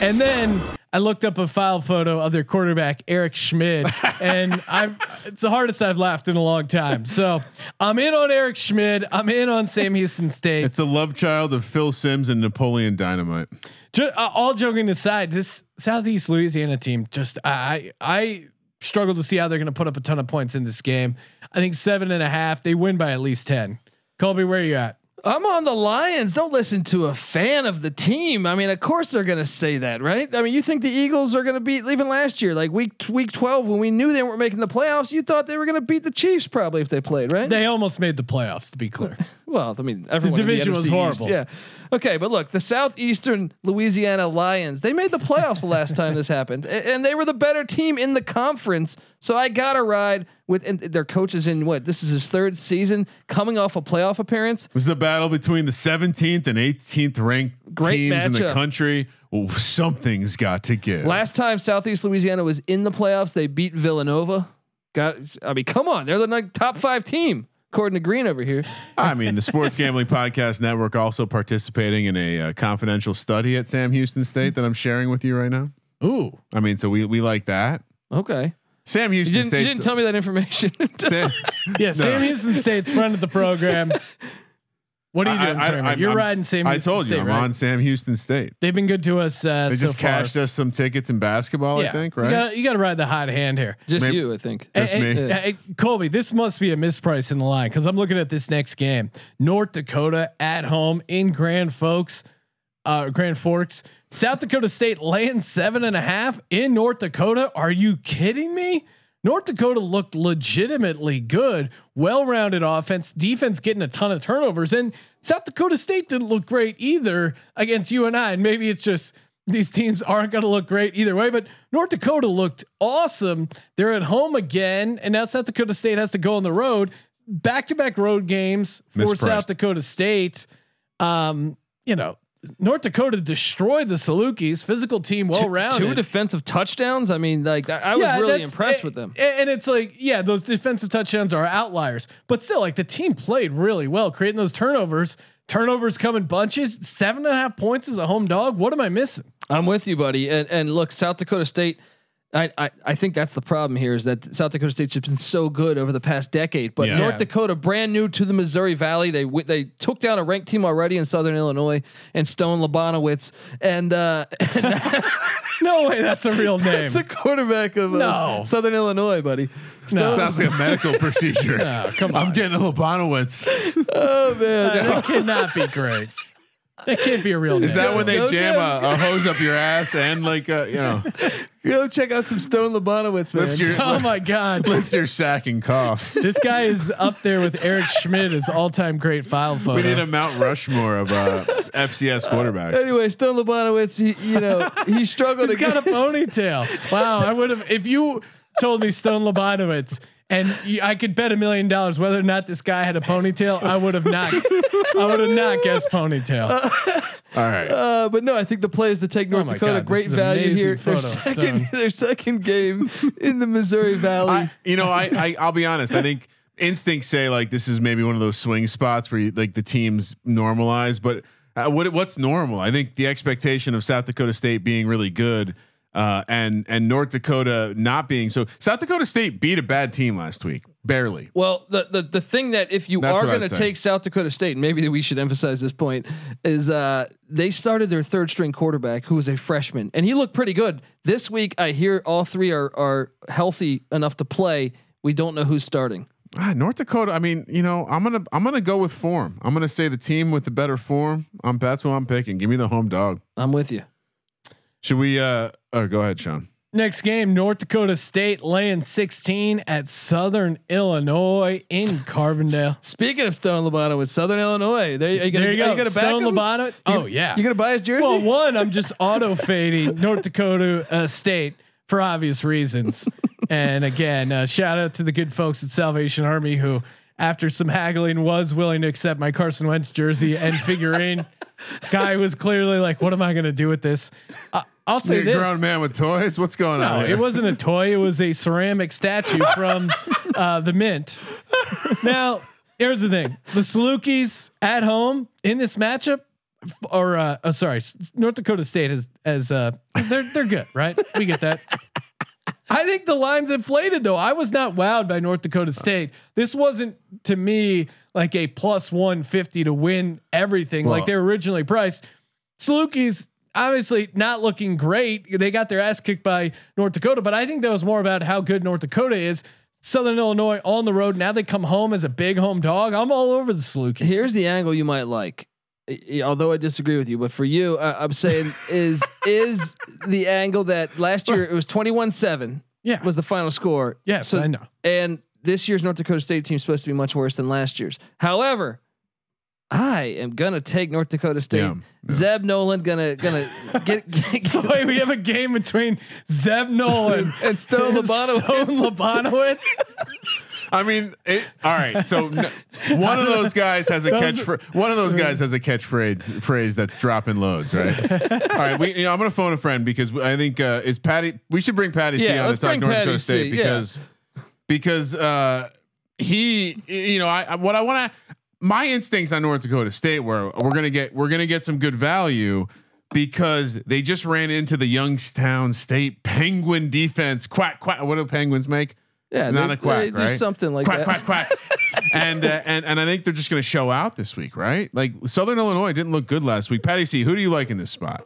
And then I looked up a file photo of their quarterback, Eric Schmid, and I'm it's the hardest I've laughed in a long time. So I'm in on Eric Schmid. I'm in on Sam Houston State. It's the love child of Phil Simms and Napoleon Dynamite. Ju- uh, all joking aside, this Southeast Louisiana team just I I struggle to see how they're going to put up a ton of points in this game. I think seven and a half. They win by at least ten. Colby, where are you at? I'm on the Lions. Don't listen to a fan of the team. I mean, of course they're going to say that, right? I mean, you think the Eagles are going to beat even last year, like week week 12 when we knew they weren't making the playoffs, you thought they were going to beat the Chiefs probably if they played, right? They almost made the playoffs. To be clear, well, I mean, everyone in division the was NFC horrible. East, yeah. Okay, but look, the Southeastern Louisiana Lions, they made the playoffs the last time this happened, and they were the better team in the conference. So I got to ride with and their coaches in what? This is his third season coming off a playoff appearance. This is a battle between the 17th and 18th ranked Great teams in the country. Well, something's got to give. Last time Southeast Louisiana was in the playoffs, they beat Villanova. Got, I mean, come on, they're the like, top five team according to Green over here. I mean, the Sports Gambling Podcast Network also participating in a uh, confidential study at Sam Houston State that I'm sharing with you right now. ooh, I mean, so we we like that. Okay, Sam you Houston didn't, State. you didn't tell me that information. Sam, yeah. Sam Houston State's friend of the program. What are you doing, Kramer? I'm- You're I'm- riding Sam. Houston I Houston told you State, I'm right? on Sam Houston State. They've been good to us. Uh, They so just far. cashed us some tickets in basketball. I think right. You got, to ride the hot hand here. Just Maybe- you, I think. Just Hey, me. hey, hey, Colby, this must be a misprice in the line because I'm looking at this next game. North Dakota at home in Grand Forks, uh, Grand Forks. South Dakota State laying seven and a half in North Dakota. Are you kidding me? North Dakota looked legitimately good, well-rounded offense, defense getting a ton of turnovers, and South Dakota State didn't look great either against you And I. And maybe it's just these teams aren't going to look great either way. But North Dakota looked awesome. They're at home again, and now South Dakota State has to go on the road. Back-to-back road games for Mispriced. South Dakota State. Um, you know, North Dakota destroyed the Salukis, physical team, well rounded. Two defensive touchdowns. I mean, like I, I was really impressed a- with them. And it's like, yeah, those defensive touchdowns are outliers, but still, like the team played really well, creating those turnovers. Turnovers come in bunches. Seven and a half points as a home dog. What am I missing? I'm with you, buddy. And and look, South Dakota State. I, I, I think that's the problem here is that South Dakota State's just been so good over the past decade, but Yeah. North Dakota, brand new to the Missouri Valley, they wi- they took down a ranked team already in Southern Illinois and Stone Labanowitz, and uh, No way, that's a real name. that's the quarterback of uh, No. Southern Illinois, buddy. No. Sounds like a medical procedure. No, come on. I'm getting a Labanowitz. oh man, that cannot be great. That can't be a real name. Is that when they Go jam a, a hose up your ass and like uh, you know go check out some Stone Labanowitz, man. Lift your- oh my god, lift your sack and cough? this guy is up there with Eric Schmid, as all-time great file photo. We need a Mount Rushmore of uh, FCS quarterbacks. Anyway, Stone Labanowitz, he you know he struggled. He's got a against- ponytail. Wow, I would have if you told me Stone Labanowitz and I could bet a million dollars whether or not this guy had a ponytail. I would have not. I would have not guessed ponytail. All right. Uh, but no, I think the play is to take North Oh Dakota. God, great value here. Their second, Stone. their second game in the Missouri Valley. I, you know, I, I I'll be honest. I think instincts say like this is maybe one of those swing spots where you, like the teams normalize. But uh, what what's normal? I think the expectation of South Dakota State being really good. Uh, and and North Dakota not being so. South Dakota State beat a bad team last week. barely. Well, the, the the thing that if you That's are going to take South Dakota State, maybe we should emphasize this point, is uh, they started their third string quarterback who was a freshman, and he looked pretty good this week. I hear all three are are healthy enough to play. We don't know who's starting. Ah, North Dakota. I mean, you know, I'm gonna I'm gonna go with form. I'm gonna say the team with the better form. I'm that's what I'm picking. Give me the home dog. I'm with you. Should we? uh Or go ahead, Sean. Next game, North Dakota State laying 16 at Southern Illinois in Carbondale. Speaking of Stone Labanowitz Southern Illinois, there, you gonna, there you go. you gonna Stone? Lobato. Oh yeah. You gonna buy his jersey? Well, one, I'm just auto fading North Dakota uh, State for obvious reasons. and again, uh, shout out to the good folks at Salvation Army who, after some haggling, was willing to accept my Carson Wentz jersey and figurine. Guy was clearly like, "What am I going to do with this?" Uh, I'll say Big this: grown man with toys. What's going no, on? here? it wasn't a toy. It was a ceramic statue from uh, the Mint. Now, here's the thing: the Salukis at home in this matchup, or uh, oh, sorry, North Dakota State is as uh, they're they're good, right? We get that. I think the line's inflated though. I was not wowed by North Dakota State. This wasn't to me like a plus 150 to win everything Well- like they're originally priced. Salukis obviously not looking great. They got their ass kicked by North Dakota, but I think that was more about how good North Dakota is. Southern Illinois on the road. Now they come home as a big home dog. I'm all over the Salukis. Here's the angle you might like. Although I disagree with you, but for you, uh, I'm saying is is the angle that last year it was 21-7 yeah. was the final score. yes, So- I know. And this year's North Dakota State team is supposed to be much worse than last year's. However, I am gonna take North Dakota State. Yeah, yeah. Zeb Noland gonna gonna get, get, So wait, we have a game between Zeb Noland and Stone and Labanowitz. Stone Labanowitz. I mean, it, all right. So n- one of those guys has a Those- catchphrase. One of those guys has a catchphrase phrase that's dropping loads, right? all right. We, you know, I'm gonna phone a friend because I think uh, is Patty. We should bring Patty C on to let's talk North Patty Dakota State C, yeah. because because uh, he, you know, I I- what I want to. My instincts on North Dakota State were we're gonna get we're gonna get some good value because they just ran into the Youngstown State Penguin defense. Quack quack. What do Penguins make? Yeah, not they- a quack, they do right? something like quack, that. Quack quack and uh, and and I think they're just going to show out this week, right? Like Southern Illinois didn't look good last week. Patty C, who do you like in this spot?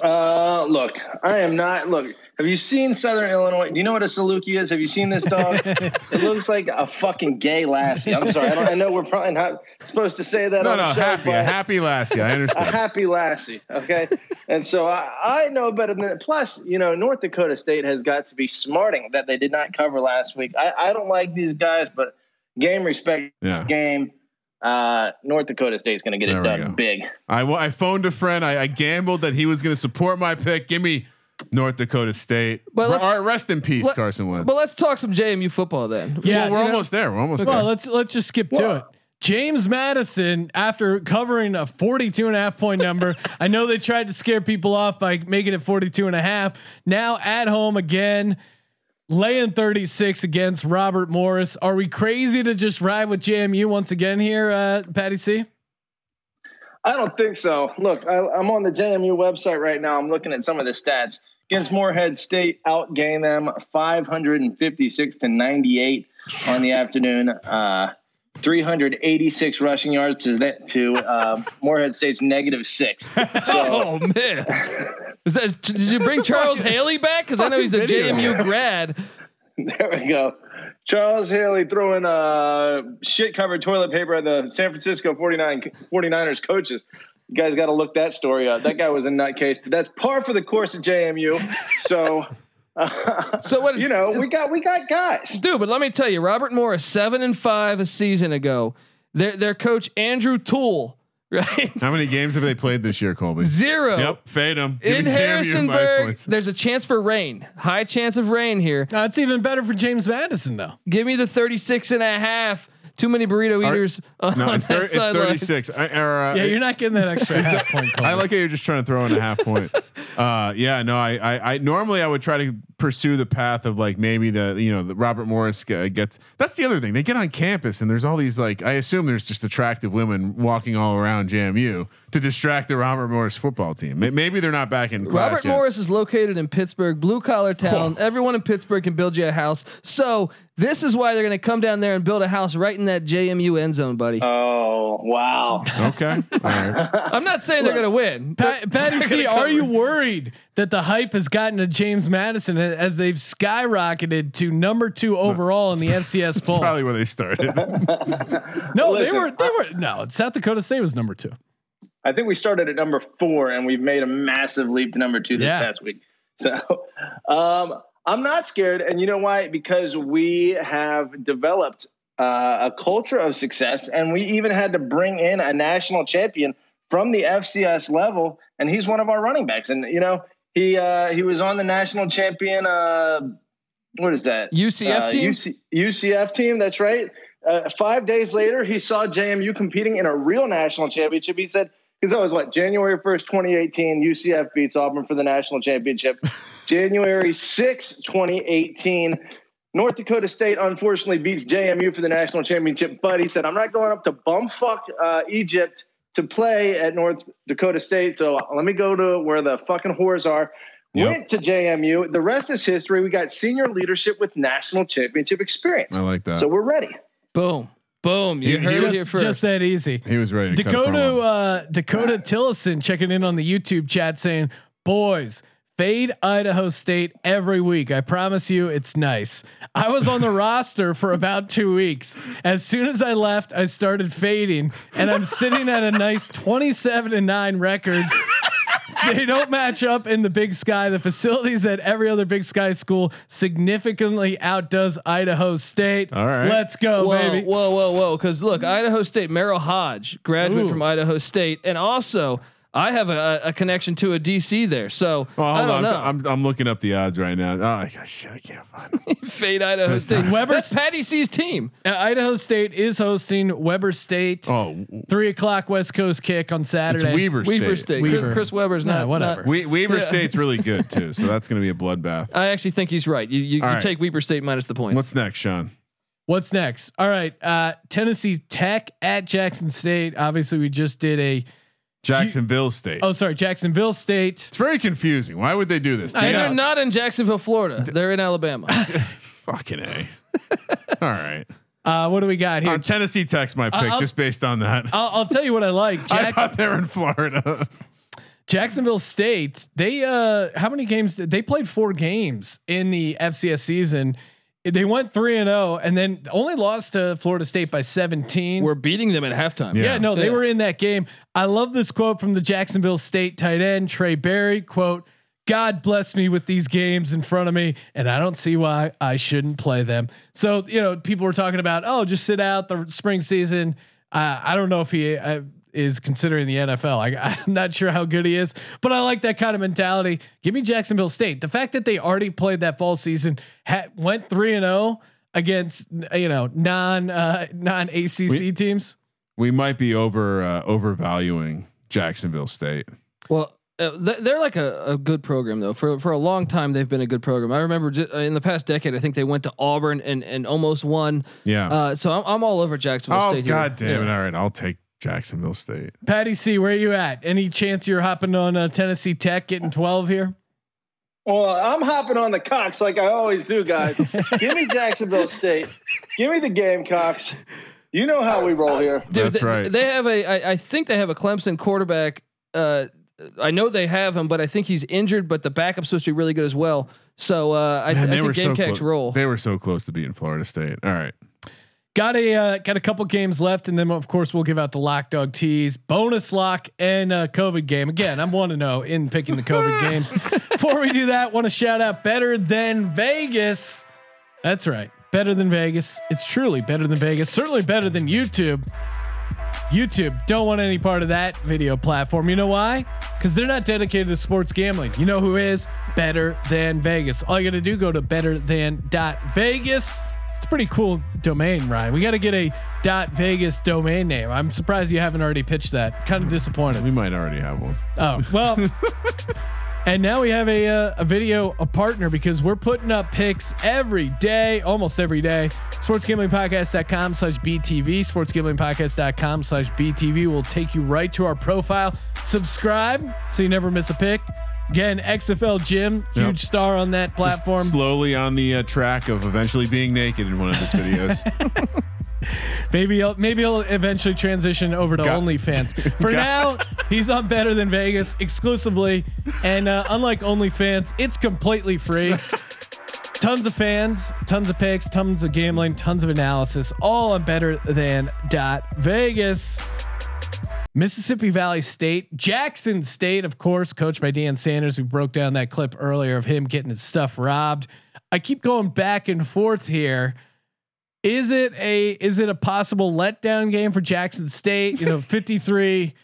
Uh, look, I am not. Look, have you seen Southern Illinois? Do you know what a Saluki is? Have you seen this dog? it looks like a fucking gay lassie. I'm sorry. I, don't, I know we're probably not supposed to say that. No, on no, show, happy, a happy lassie. I understand. happy lassie. Okay, and so I, I know better than. Plus, you know, North Dakota State has got to be smarting that they did not cover last week. I, I don't like these guys, but game respect Yeah. game. Uh, North Dakota State's going to get There it done go. big. I I phoned a friend. I, I gambled that he was going to support my pick. Give me North Dakota State. But But let's- All right, rest in peace, let- Carson Wentz. But let's talk some JMU football then. Yeah, well, we're you know- almost there. We're almost Well, there. let's let's just skip to it. James Madison, after covering a 42 and a half point number, I know they tried to scare people off by making it 42 and a half. Now at home again, laying 36 against Robert Morris. Are we crazy to just ride with JMU once again here, uh, Patty C? I don't think so. Look, I, I'm on the JMU website right now. I'm looking at some of the stats. Against Morehead State, outgained them 556 to 98 on the afternoon. Uh, 386 rushing yards to that to uh, Morehead State's negative six. So Oh man, is that? Did you bring Charles Haley back? Because I know he's a video. JMU grad. there we go. Charles Haley throwing uh, shit covered toilet paper at the San Francisco 49, 49ers coaches. You guys got to look that story up. That guy was a nutcase, but that's par for the course at JMU. So, uh, So what is- you know, we got we got guys. Dude, but let me tell you, Robert Morris, seven and five a season ago. Their their coach Andrew Toole, right? How many games have they played this year, Colby? Zero. Yep, fade them. In Harrisonburg, there's a chance for rain. High chance of rain here. Uh, even better for James Madison though. Give me the 36 and a half. Too many burrito Are- eaters on No, it's, thir- it's 36. I, or, uh, Yeah, you're not getting that extra half point. I like how you're just trying to throw in a half point. Uh, yeah, no, I, I, I normally I would try to pursue the path of like maybe the you know the Robert Morris g- gets. That's the other thing. They get on campus and there's all these like I assume there's just attractive women walking all around JMU. To distract the Robert Morris football team. Maybe they're not back in class Robert yet. Morris is located in Pittsburgh, blue collar town. Everyone in Pittsburgh can build you a house. So this is why they're going to come down there and build a house right in that JMU end zone, buddy. Oh wow! Okay. All right. I'm not saying they're going to win. Pat, Patty They're C, are you worried that the hype has gotten to James Madison as they've skyrocketed to number two overall in the FCS poll? Probably where they started. No, Listen, they were they were no. South Dakota State was number two. I think we started at number four, and we've made a massive leap to number two this Yeah. past week. So um, I'm not scared, and you know why? Because we have developed uh, a culture of success, and we even had to bring in a national champion from the FCS level, and he's one of our running backs. And you know, he uh, he was on the national champion. Uh, what is that? UCF Uh, team? UC, UCF team. That's right. Uh, five days later, he saw JMU competing in a real national championship. He said, because that was what January first, 2018. UCF beats Auburn for the national championship. January 6th, 2018. North Dakota State unfortunately beats JMU for the national championship, but he said, I'm not going up to bumfuck uh, Egypt to play at North Dakota State. So let me go to where the fucking whores are. Yep. Went to JMU. The rest is history. We got senior leadership with national championship experience. I like that. So we're ready. Boom. Boom. You He- heard he it Just, here first. just that easy. he was ready. To cut a Dakota uh, Dakota Tillison checking in on the YouTube chat saying, "Boys, fade Idaho State every week. I promise you, it's nice." I was on the roster for about two weeks. As soon as I left, I started fading, and I'm sitting at a nice 27 and nine record. They don't match up in the Big Sky. The facilities at every other Big Sky school significantly outdoes Idaho State. All right. let's go, whoa, baby. whoa, whoa, whoa! Because look, Idaho State, Merril Hoge, graduate Ooh. from Idaho State, and also I have a, a connection to a DC there. So Oh, I don't on. Know. I'm, I'm looking up the odds right now. Oh gosh, shit, I can't find. It. Fade Idaho State. Weber- That's Patty C's team. Uh, Idaho State is hosting Weber State. Oh, Three o'clock West Coast kick on Saturday. it's Saturday. Weber State. Weber State. Weber. Chris, Chris Webber's Nah, not whatever. not- We, Weber Yeah. State's really good too, so that's going to be a bloodbath. I actually think he's right. You you, you All right. take Weber State minus the points. What's next, Sean? What's next? All right. Uh, Tennessee Tech at Jackson State. Obviously, we just did a. Jacksonville State. Oh, sorry, Jacksonville State. It's very confusing. Why would they do this? I and they're not in Jacksonville, Florida. They're in Alabama. Fucking a. All right. Uh, what do we got here? Uh, Tennessee Tech's my pick, I'll- just based on that. I'll, I'll tell you what I like. I thought they were in Florida. Jacksonville State. They uh, how many games? Did, they played four games in the FCS season. They went three and zero, and then only lost to Florida State by seventeen. We're beating them at halftime. Yeah. Yeah, no, they Yeah. were in that game. I love this quote from the Jacksonville State tight end Trae Barry. Quote: "God bless me with these games in front of me, and I don't see why I shouldn't play them." So you know, people were talking about, "Oh, just sit out the spring season." Uh, I don't know if he uh, is considering the NFL. I, I'm not sure how good he is, but I like that kind of mentality. Give me Jacksonville State. The fact that they already played that fall season, ha- went three and zero against you know non uh, non ACC We- teams. we might be over uh, overvaluing Jacksonville State. Well, uh, they're like a, a good program though. For for a long time, they've been a good program. I remember ju- uh, in the past decade, I think they went to Auburn and and almost won. Yeah. Uh, so I'm, I'm all over Jacksonville oh State. here. God damn it! Yeah. All right, I'll take Jacksonville State. Patty C, where are you at? Any chance you're hopping on uh, Tennessee Tech getting 12 here? Well, I'm hopping on the cocks like I always do, guys. Give me Jacksonville State. Give me the Gamecocks. You know how we roll here. Dude, That's they, right. They have a. I, I think they have a Clemson quarterback. Uh, I know they have him, but I think he's injured. But the backup's supposed to be really good as well. So uh, I, Man, I think were so Gamecocks close. roll. They were so close to beating Florida State. All right. Got a uh, got a couple games left, and then of course we'll give out the lock dog teas, bonus lock, and uh, COVID game. Again, I'm one to know in picking the COVID games. Before we do that, want to shout out better than Vegas. That's right, better than Vegas. It's truly better than Vegas. Certainly better than YouTube. YouTube don't want any part of that video platform. You know why? Because they're not dedicated to sports gambling. You know who is better than Vegas? All you got to do go to better than dot Vegas. It's a pretty cool domain, Ryan. We got to get a dot Vegas domain name. I'm surprised you haven't already pitched that. Kind of disappointed. We might already have one. Oh well. And now we have a uh, a video a partner because we're putting up picks every day, almost every day. Sportsgamblingpodcast.com slash BTV, sportsgamblingpodcast.com slash BTV will take you right to our profile. Subscribe so you never miss a pick. Again, XFL Jim, huge Yep. star on that platform. Just slowly on the uh, track of eventually being naked in one of his videos. Maybe he'll maybe he'll eventually transition over to Got- OnlyFans. For now, he's on Better Than Vegas exclusively, and uh, unlike OnlyFans, it's completely free. tons of fans, tons of picks, tons of gambling, tons of analysis, all on Better Than dot Vegas. Mississippi Valley State, Jackson State, of course, coached by Deion Sanders. We broke down that clip earlier of him getting his stuff robbed. I keep going back and forth here. Is it a is it a possible letdown game for Jackson State? You know, 53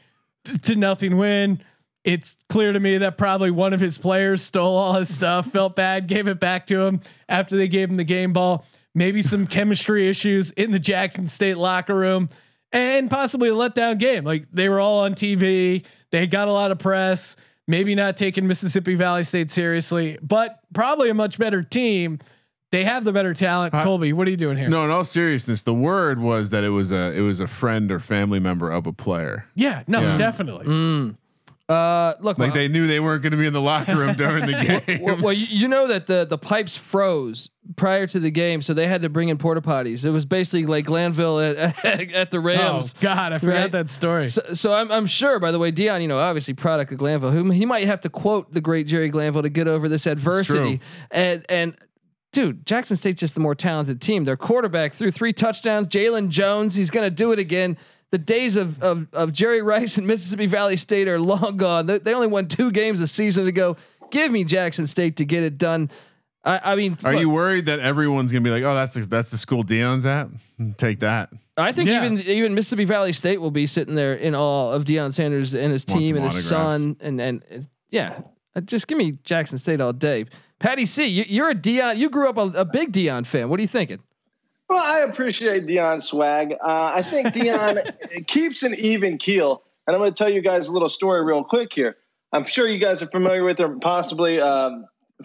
to nothing win. It's clear to me that probably one of his players stole all his stuff, felt bad, gave it back to him after they gave him the game ball. Maybe some chemistry issues in the Jackson State locker room and possibly a letdown game. Like they were all on TV, they got a lot of press, maybe not taking Mississippi Valley State seriously, but probably a much better team. They have the better talent. Uh, Colby, what are you doing here? no, in all seriousness, the word was that it was a it was a friend or family member of a player. Yeah, no, Yeah. definitely. Uh, look, Like well, they knew they weren't going to be in the locker room during the game. well, well, you, you know that the the pipes froze prior to the game, so they had to bring in porta potties. It was basically like Glanville at, at the Oh Rams. God, I forgot Right. that story. So, so I'm, I'm sure, by the way, Deion, you know, obviously product of Glanville, who he might have to quote the great Jerry Glanville to get over this adversity. And and dude, Jackson State's just the more talented team. Their quarterback threw three touchdowns. Jalen Jones, he's going to do it again. The days of, of of Jerry Rice and Mississippi Valley State are long gone. They, they only won two games a season ago. Give me Jackson State to get it done. I, I mean, Are look, you worried that everyone's going to be like, "Oh, that's the, that's the school Deion's at"? Take that. I think Yeah. even even Mississippi Valley State will be sitting there in awe of Deion Sanders and his team and his son and and and- yeah, Uh, just give me Jackson State all day. Patty C, you, you're a Deion. You grew up a, a big Deion fan. What are you thinking? Well, I appreciate Deion's swag. Uh, I think Deion keeps an even keel. And I'm going to tell you guys a little story real quick here. I'm sure you guys are familiar with her, possibly um,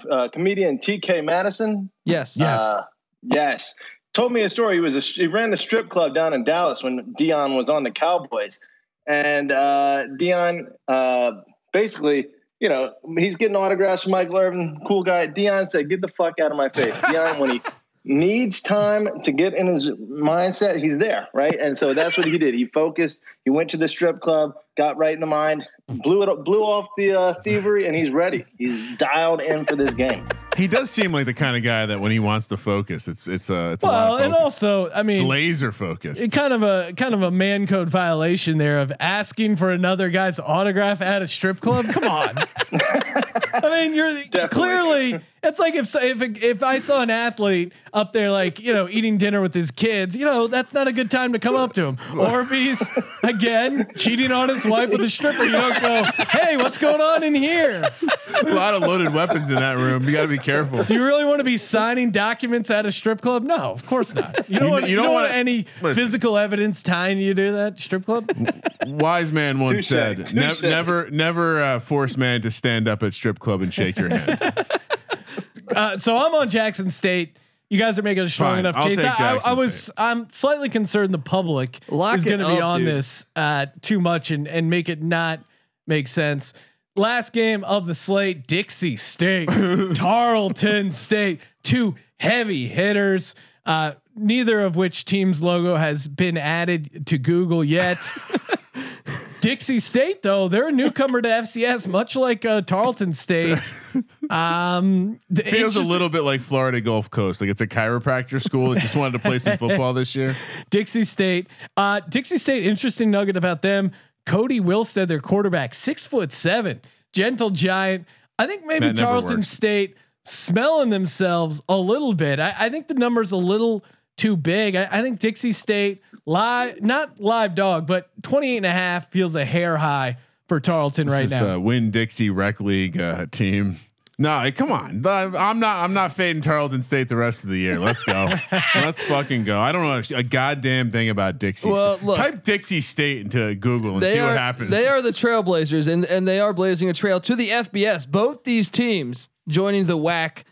uh, comedian TK Madison. Yes. Yes. Uh, yes. Told me a story. He was a, he ran the strip club down in Dallas when Deion was on the Cowboys, and uh, Deion uh, basically, you know, he's getting autographs from Michael Irvin, cool guy. Deion said, "Get the fuck out of my face." Deion, when he needs time to get in his mindset, he's there, right? And so that's what he did. He focused. He went to the strip club, got right in the mind, blew it, up, blew off the uh, thievery, and he's ready. He's dialed in for this game. He does seem like the kind of guy that when he wants to focus, it's it's a it's a well, lot of and also, I it's mean, laser focused. it kind of a kind of a man code violation there of asking for another guy's autograph at a strip club. Come on. I mean, you're the, clearly it's like if if if I saw an athlete up there like you know eating dinner with his kids, you know that's not a good time to come up to him. Or if he's again cheating on his wife with a stripper, you don't go, "Hey, what's going on in here?" a lot of loaded weapons in that room. You got to be careful. Do you really want to be signing documents at a strip club? No, of course not. You don't You- want you you don't don't want wanna- any listen. physical evidence tying you to that strip club. Wise man once Touche, said, "Ne- "Never, never uh, force man to stand up at strip club and shake your hand." Uh, so I'm on Jackson State. You guys are making a strong Fine, enough I'll case. take I, I, Jackson I was State. I'm slightly concerned the public Lock is it going to be up, on dude. this uh, too much and and make it not make sense. Last game of the slate: Dixie State, Tarleton State, two heavy hitters. Uh, neither of which team's logo has been added to Google yet. Dixie State, though, they're a newcomer to FCS, much like uh, Tarleton State. Um, Feels a little bit like Florida Gulf Coast. Like it's a chiropractor school that just wanted to play some football this year. Dixie State. Uh, Dixie State. Interesting nugget about them. Cody Wilstead, their quarterback, six foot seven, gentle giant. I think maybe Tarleton works. State smelling themselves a little bit. I, I think the number's a little too big. I, I think Dixie State live, not live dog, but 28 and a half feels a hair high for Tarleton This right is now. the Winn-Dixie Rec League uh, team. No, come on. I'm not. I'm not fading Tarleton State the rest of the year. Let's go. Let's fucking go. I don't know a goddamn thing about Dixie. Well, State. look. Type Dixie State into Google and see are, what happens. They are the Trailblazers, and and they are blazing a trail to the FBS. Both these teams joining the WAC.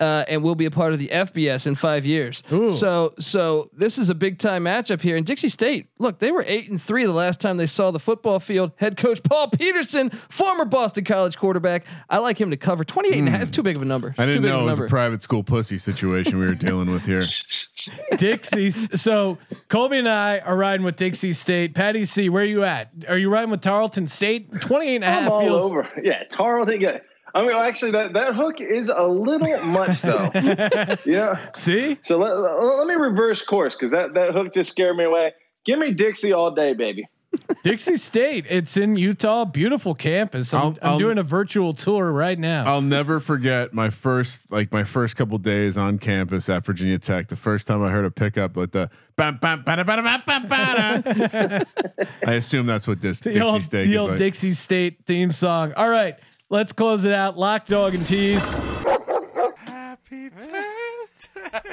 Uh, and will be a part of the FBS in five years. Ooh. So, so this is a big time matchup here. And Dixie State, look, they were eight and three the last time they saw the football field. Head coach Paul Peterson, former Boston College quarterback. I like him to cover 28 and a half. It's too big of a number. I didn't know it was a private school pussy situation we were dealing with here. Dixie's. So Colby and I are riding with Dixie State. Patty C, where are you at? Are you riding with Tarleton State? 28 and a half I'm all feels. over. Yeah, Tarleton. Yeah. I mean, actually, that, that hook is a little much, though. yeah. See? So let, let, let me reverse course because that, that hook just scared me away. Give me Dixie all day, baby. Dixie State. It's in Utah. Beautiful campus. I'm, I'll- I'm doing a virtual tour right now. I'll never forget my first, like my first couple days on campus at Virginia Tech. The first time I heard a pickup with the bam, bam, bada, bada, bam, bam, bada. I assume that's what this the Dixie old, Steak the is old like. Dixie State theme song. All right, let's close it out. Lock, dog, and tease. Happy birthday.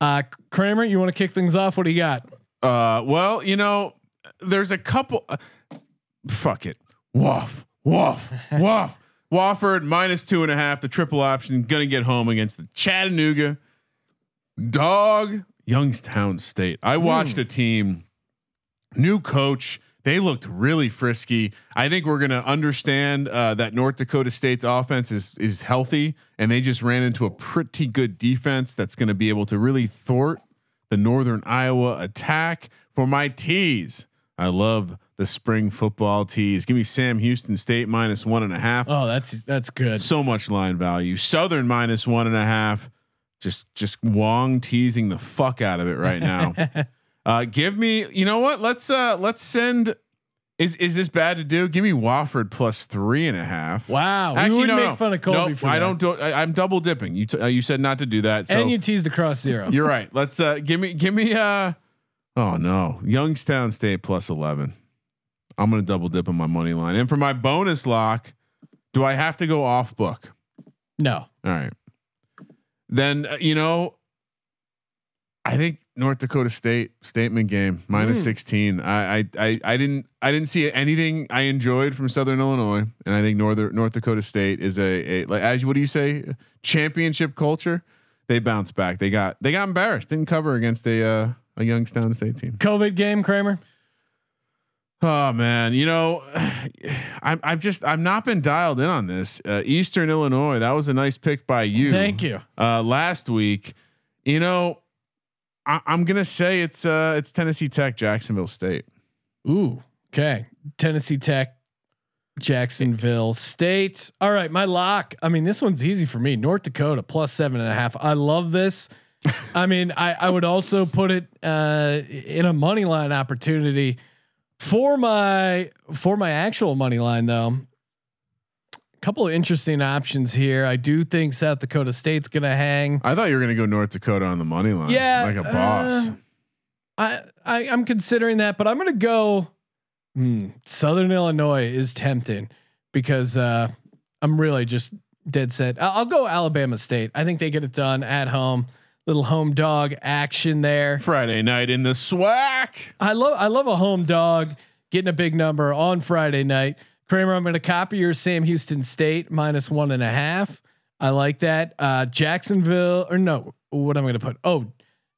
Uh, Kramer, you want to kick things off? What do you got? Uh, well, you know, there's a couple. Uh, fuck it. Waff, waff, waff. Wofford minus two and a half. The triple option gonna get home against the Chattanooga dog Youngstown State. I watched a team, new coach. They looked really frisky. I think we're gonna understand uh, that North Dakota State's offense is is healthy, and they just ran into a pretty good defense that's gonna be able to really thwart the Northern Iowa attack. For my tees, I love the spring football tees. Give me Sam Houston State minus one and a half. Oh, that's that's good. So much line value. Southern minus one and a half. Just just Wong teasing the fuck out of it right now. uh, give me, you know what? Let's uh let's send. Is is this bad to do? Give me Wofford plus three and a half. Wow, we Actually, would no, make no. fun of Colby Nope, I that. don't do. I, I'm double dipping. You t- uh, you said not to do that. So and you teased across zero. you're right. Let's uh give me give me uh oh no. Youngstown State plus 11. I'm going to double dip on my money line. And for my bonus lock, do I have to go off book? no, All right. Then uh, you know I think North Dakota State statement game minus Mm. 16. I, I I I didn't I didn't see anything I enjoyed from Southern Illinois and I think Northern North Dakota State is a, a like as what do you say championship culture. They bounced back. They got they got embarrassed. Didn't cover against a uh, a Youngstown State team. COVID game, Kramer. Oh man, you know, I'm I've just I've not been dialed in on this. Uh, Eastern Illinois, that was a nice pick by you. Thank you. Uh, last week, you know, I, I'm gonna say it's uh it's Tennessee Tech, Jacksonville State. Ooh, okay. Tennessee Tech, Jacksonville State. All right, my lock. I mean, this one's easy for me. North Dakota plus seven and a half. I love this. I mean, I, I would also put it uh, in a money line opportunity for my for my actual money line though. Couple of interesting options here. I do think South Dakota State's gonna hang. I thought you were gonna go North Dakota on the money line. Yeah, like a boss. uh, I, I I'm considering that, but I'm gonna go. Hmm, Southern Illinois is tempting because uh, I'm really just dead set. I'll, I'll go Alabama State. I think they get it done at home. Little home dog action there. Friday night in the SWAC. I love I love a home dog getting a big number on Friday night. Kramer, I'm going to copy your Sam Houston State minus one and a half. I like that. Uh, Jacksonville or no, what am I going to put? Oh,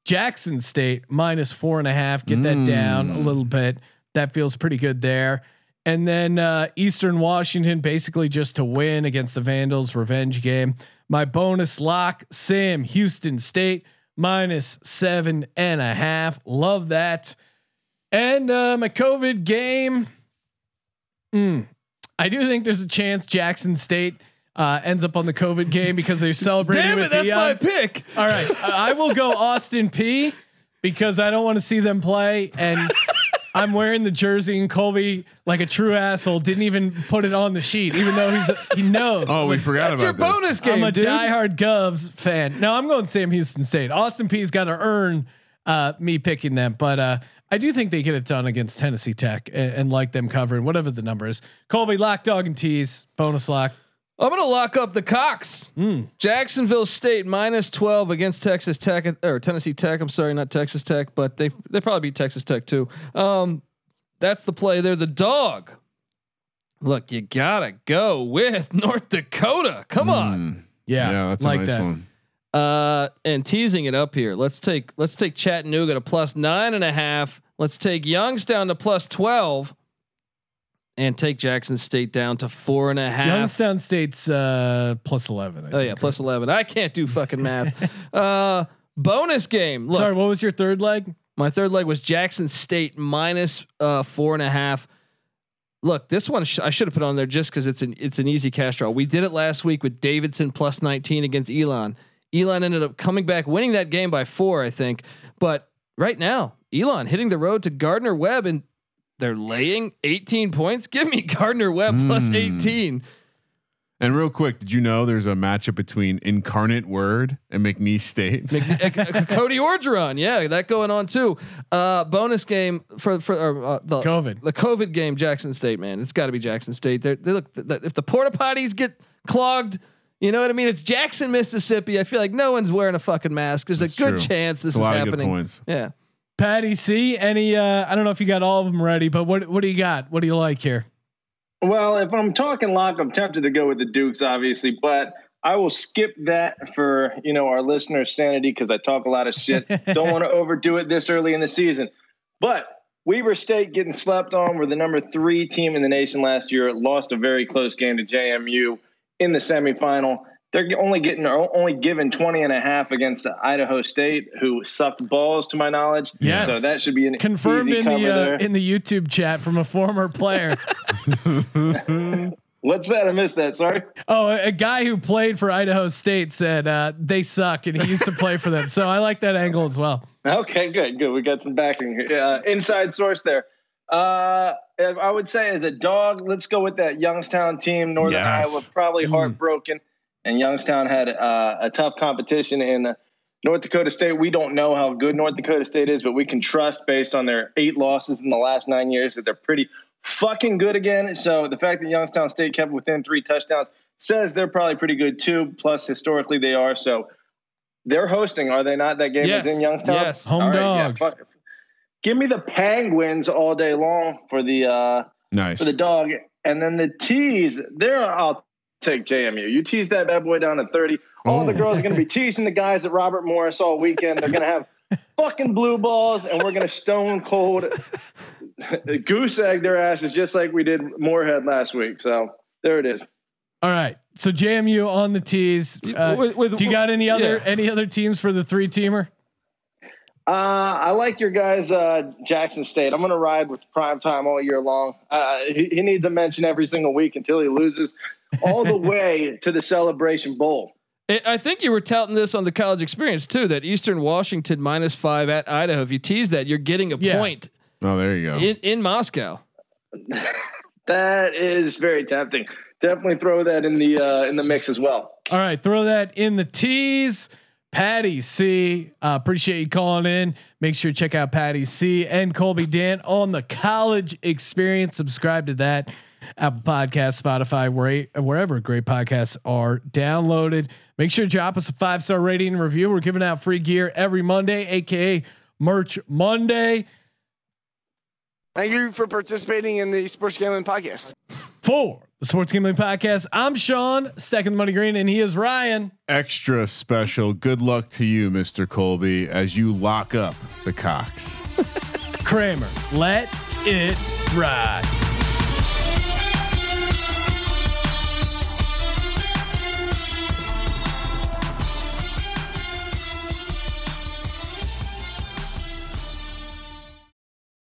Jackson State minus four and a half. Get that down a little bit. That feels pretty good there. And then uh, Eastern Washington basically just to win against the Vandals revenge game. My bonus lock, Sam Houston State minus seven and a half. Love that. And uh, my COVID game. Mm, I do think there's a chance Jackson State uh, ends up on the COVID game because they're celebrating Damn with it, that's Deion. my pick. All right, I I will go Austin Peay because I don't want to see them play, and I'm wearing the jersey. And Colby, like a true asshole, didn't even put it on the sheet, even though he's a, he knows. Oh, we forgot That's your about this. bonus game, I'm a dude. diehard Govs fan. No, I'm going Sam Houston State. Austin Peay's got to earn uh, me picking them, but uh, I do think they get it done against Tennessee Tech and, and like them covering whatever the number is. Colby lock dog and tease bonus lock. I'm gonna lock up the Cox. Jacksonville State minus twelve against Texas Tech or Tennessee Tech. I'm sorry, not Texas Tech, but they they probably beat Texas Tech too. Um, that's the play there. The dog. Look, you gotta go with North Dakota. Come on. Mm. Yeah, Yeah, that's like a nice that. one. Uh, and teasing it up here. Let's take let's take Chattanooga to plus nine and a half. Let's take Youngstown to plus twelve, and take Jackson State down to four and a half. Youngstown State's uh, plus eleven. I Oh yeah, think, plus eleven. I can't do fucking math. uh, bonus game. Look, Sorry, what was your third leg? my third leg was Jackson State minus uh, four and a half. Look, this one sh- I should have put on there just because it's an it's an easy cash draw. We did it last week with Davidson plus nineteen against Elon. Elon ended up coming back, winning that game by four, I think. But right now, Elon hitting the road to Gardner Webb, and they're laying eighteen points. Give me Gardner Webb Mm. eighteen. And real quick, did you know there's a matchup between Incarnate Word and McNeese State? Mc- uh, Cody Orgeron, yeah, that going on too. Uh, bonus game for for uh, the COVID. the COVID game, Jackson State, man, it's got to be Jackson State. They're, they look th- th- if the porta potties get clogged, you know what I mean. It's Jackson, Mississippi. I feel like no one's wearing a fucking mask. There's That's a good true. chance this It's a is lot of good happening. points. Yeah, Patty C. Any? Uh, I don't know if you got all of them ready, but what what do you got? What do you like here? Well, if I'm talking lock, I'm tempted to go with the Dukes, obviously, but I will skip that for you know our listeners' sanity because I talk a lot of shit. Don't want to overdo it this early in the season. But Weber State getting slept on. We're the number three team in the nation last year. Lost a very close game to JMU in the semifinal. They're only getting only given 20 and a half against Idaho State, who sucked balls to my knowledge. Yes. So that should be an Confirmed in the uh, in the YouTube chat from a former player. What's that? I missed that. Sorry. oh, a guy who played for Idaho State said uh, they suck, and he used to play for them. So I like that angle as well. Okay, good, good. We got some backing, uh, inside source there. Uh, I would say as a dog, let's go with that Youngstown team. Northern Yes. Iowa probably heartbroken, and Youngstown had uh, a tough competition in uh, North Dakota State. We don't know how good North Dakota State is, but we can trust based on their eight losses in the last nine years that they're pretty fucking good again. So the fact that Youngstown State kept within three touchdowns says they're probably pretty good too. Plus, historically, they are. So they're hosting, are they not? That game Yes. is in Youngstown. Yes. Home right, yeah, dogs. fuck- Give me the Penguins all day long for the uh, Nice. for the dog, and then the tease. There, I'll take JMU. You tease that bad boy down to thirty. All the Oh. girls are going to be teasing the guys at Robert Morris all weekend. They're going to have fucking blue balls, and we're going to stone cold goose egg their asses just like we did Morehead last week. So there it is. All right. So JMU on the tease. Uh, With- with- do you got any other yeah. any other teams for the three teamer? Uh, I like your guys, uh, Jackson State. I'm going to ride with prime time all year long. Uh, he, he needs a mention every single week until he loses all the way to the Celebration Bowl. I- I think you were touting this on the college experience too. That Eastern Washington minus five at Idaho. If you tease that, you're getting a Yeah. point oh, there you go. in in Moscow. That is very tempting. Definitely throw that in the uh, in the mix as well. All right, throw that in the tease. Patty C, uh, appreciate you calling in. Make sure you check out Patty C and Colby Dan on the college experience. Subscribe to that Apple Podcast, Spotify, where, wherever great podcasts are downloaded. Make sure to drop us a five star rating and review. We're giving out free gear every Monday, aka Merch Monday. Thank you for participating in the Sports Gambling Podcast. For the Sports Gambling Podcast, I'm Sean, stacking the money green, and he is Ryan. Extra special. Good luck to you, Mr. Colby, as you lock up the Cox. Kramer. Let it ride.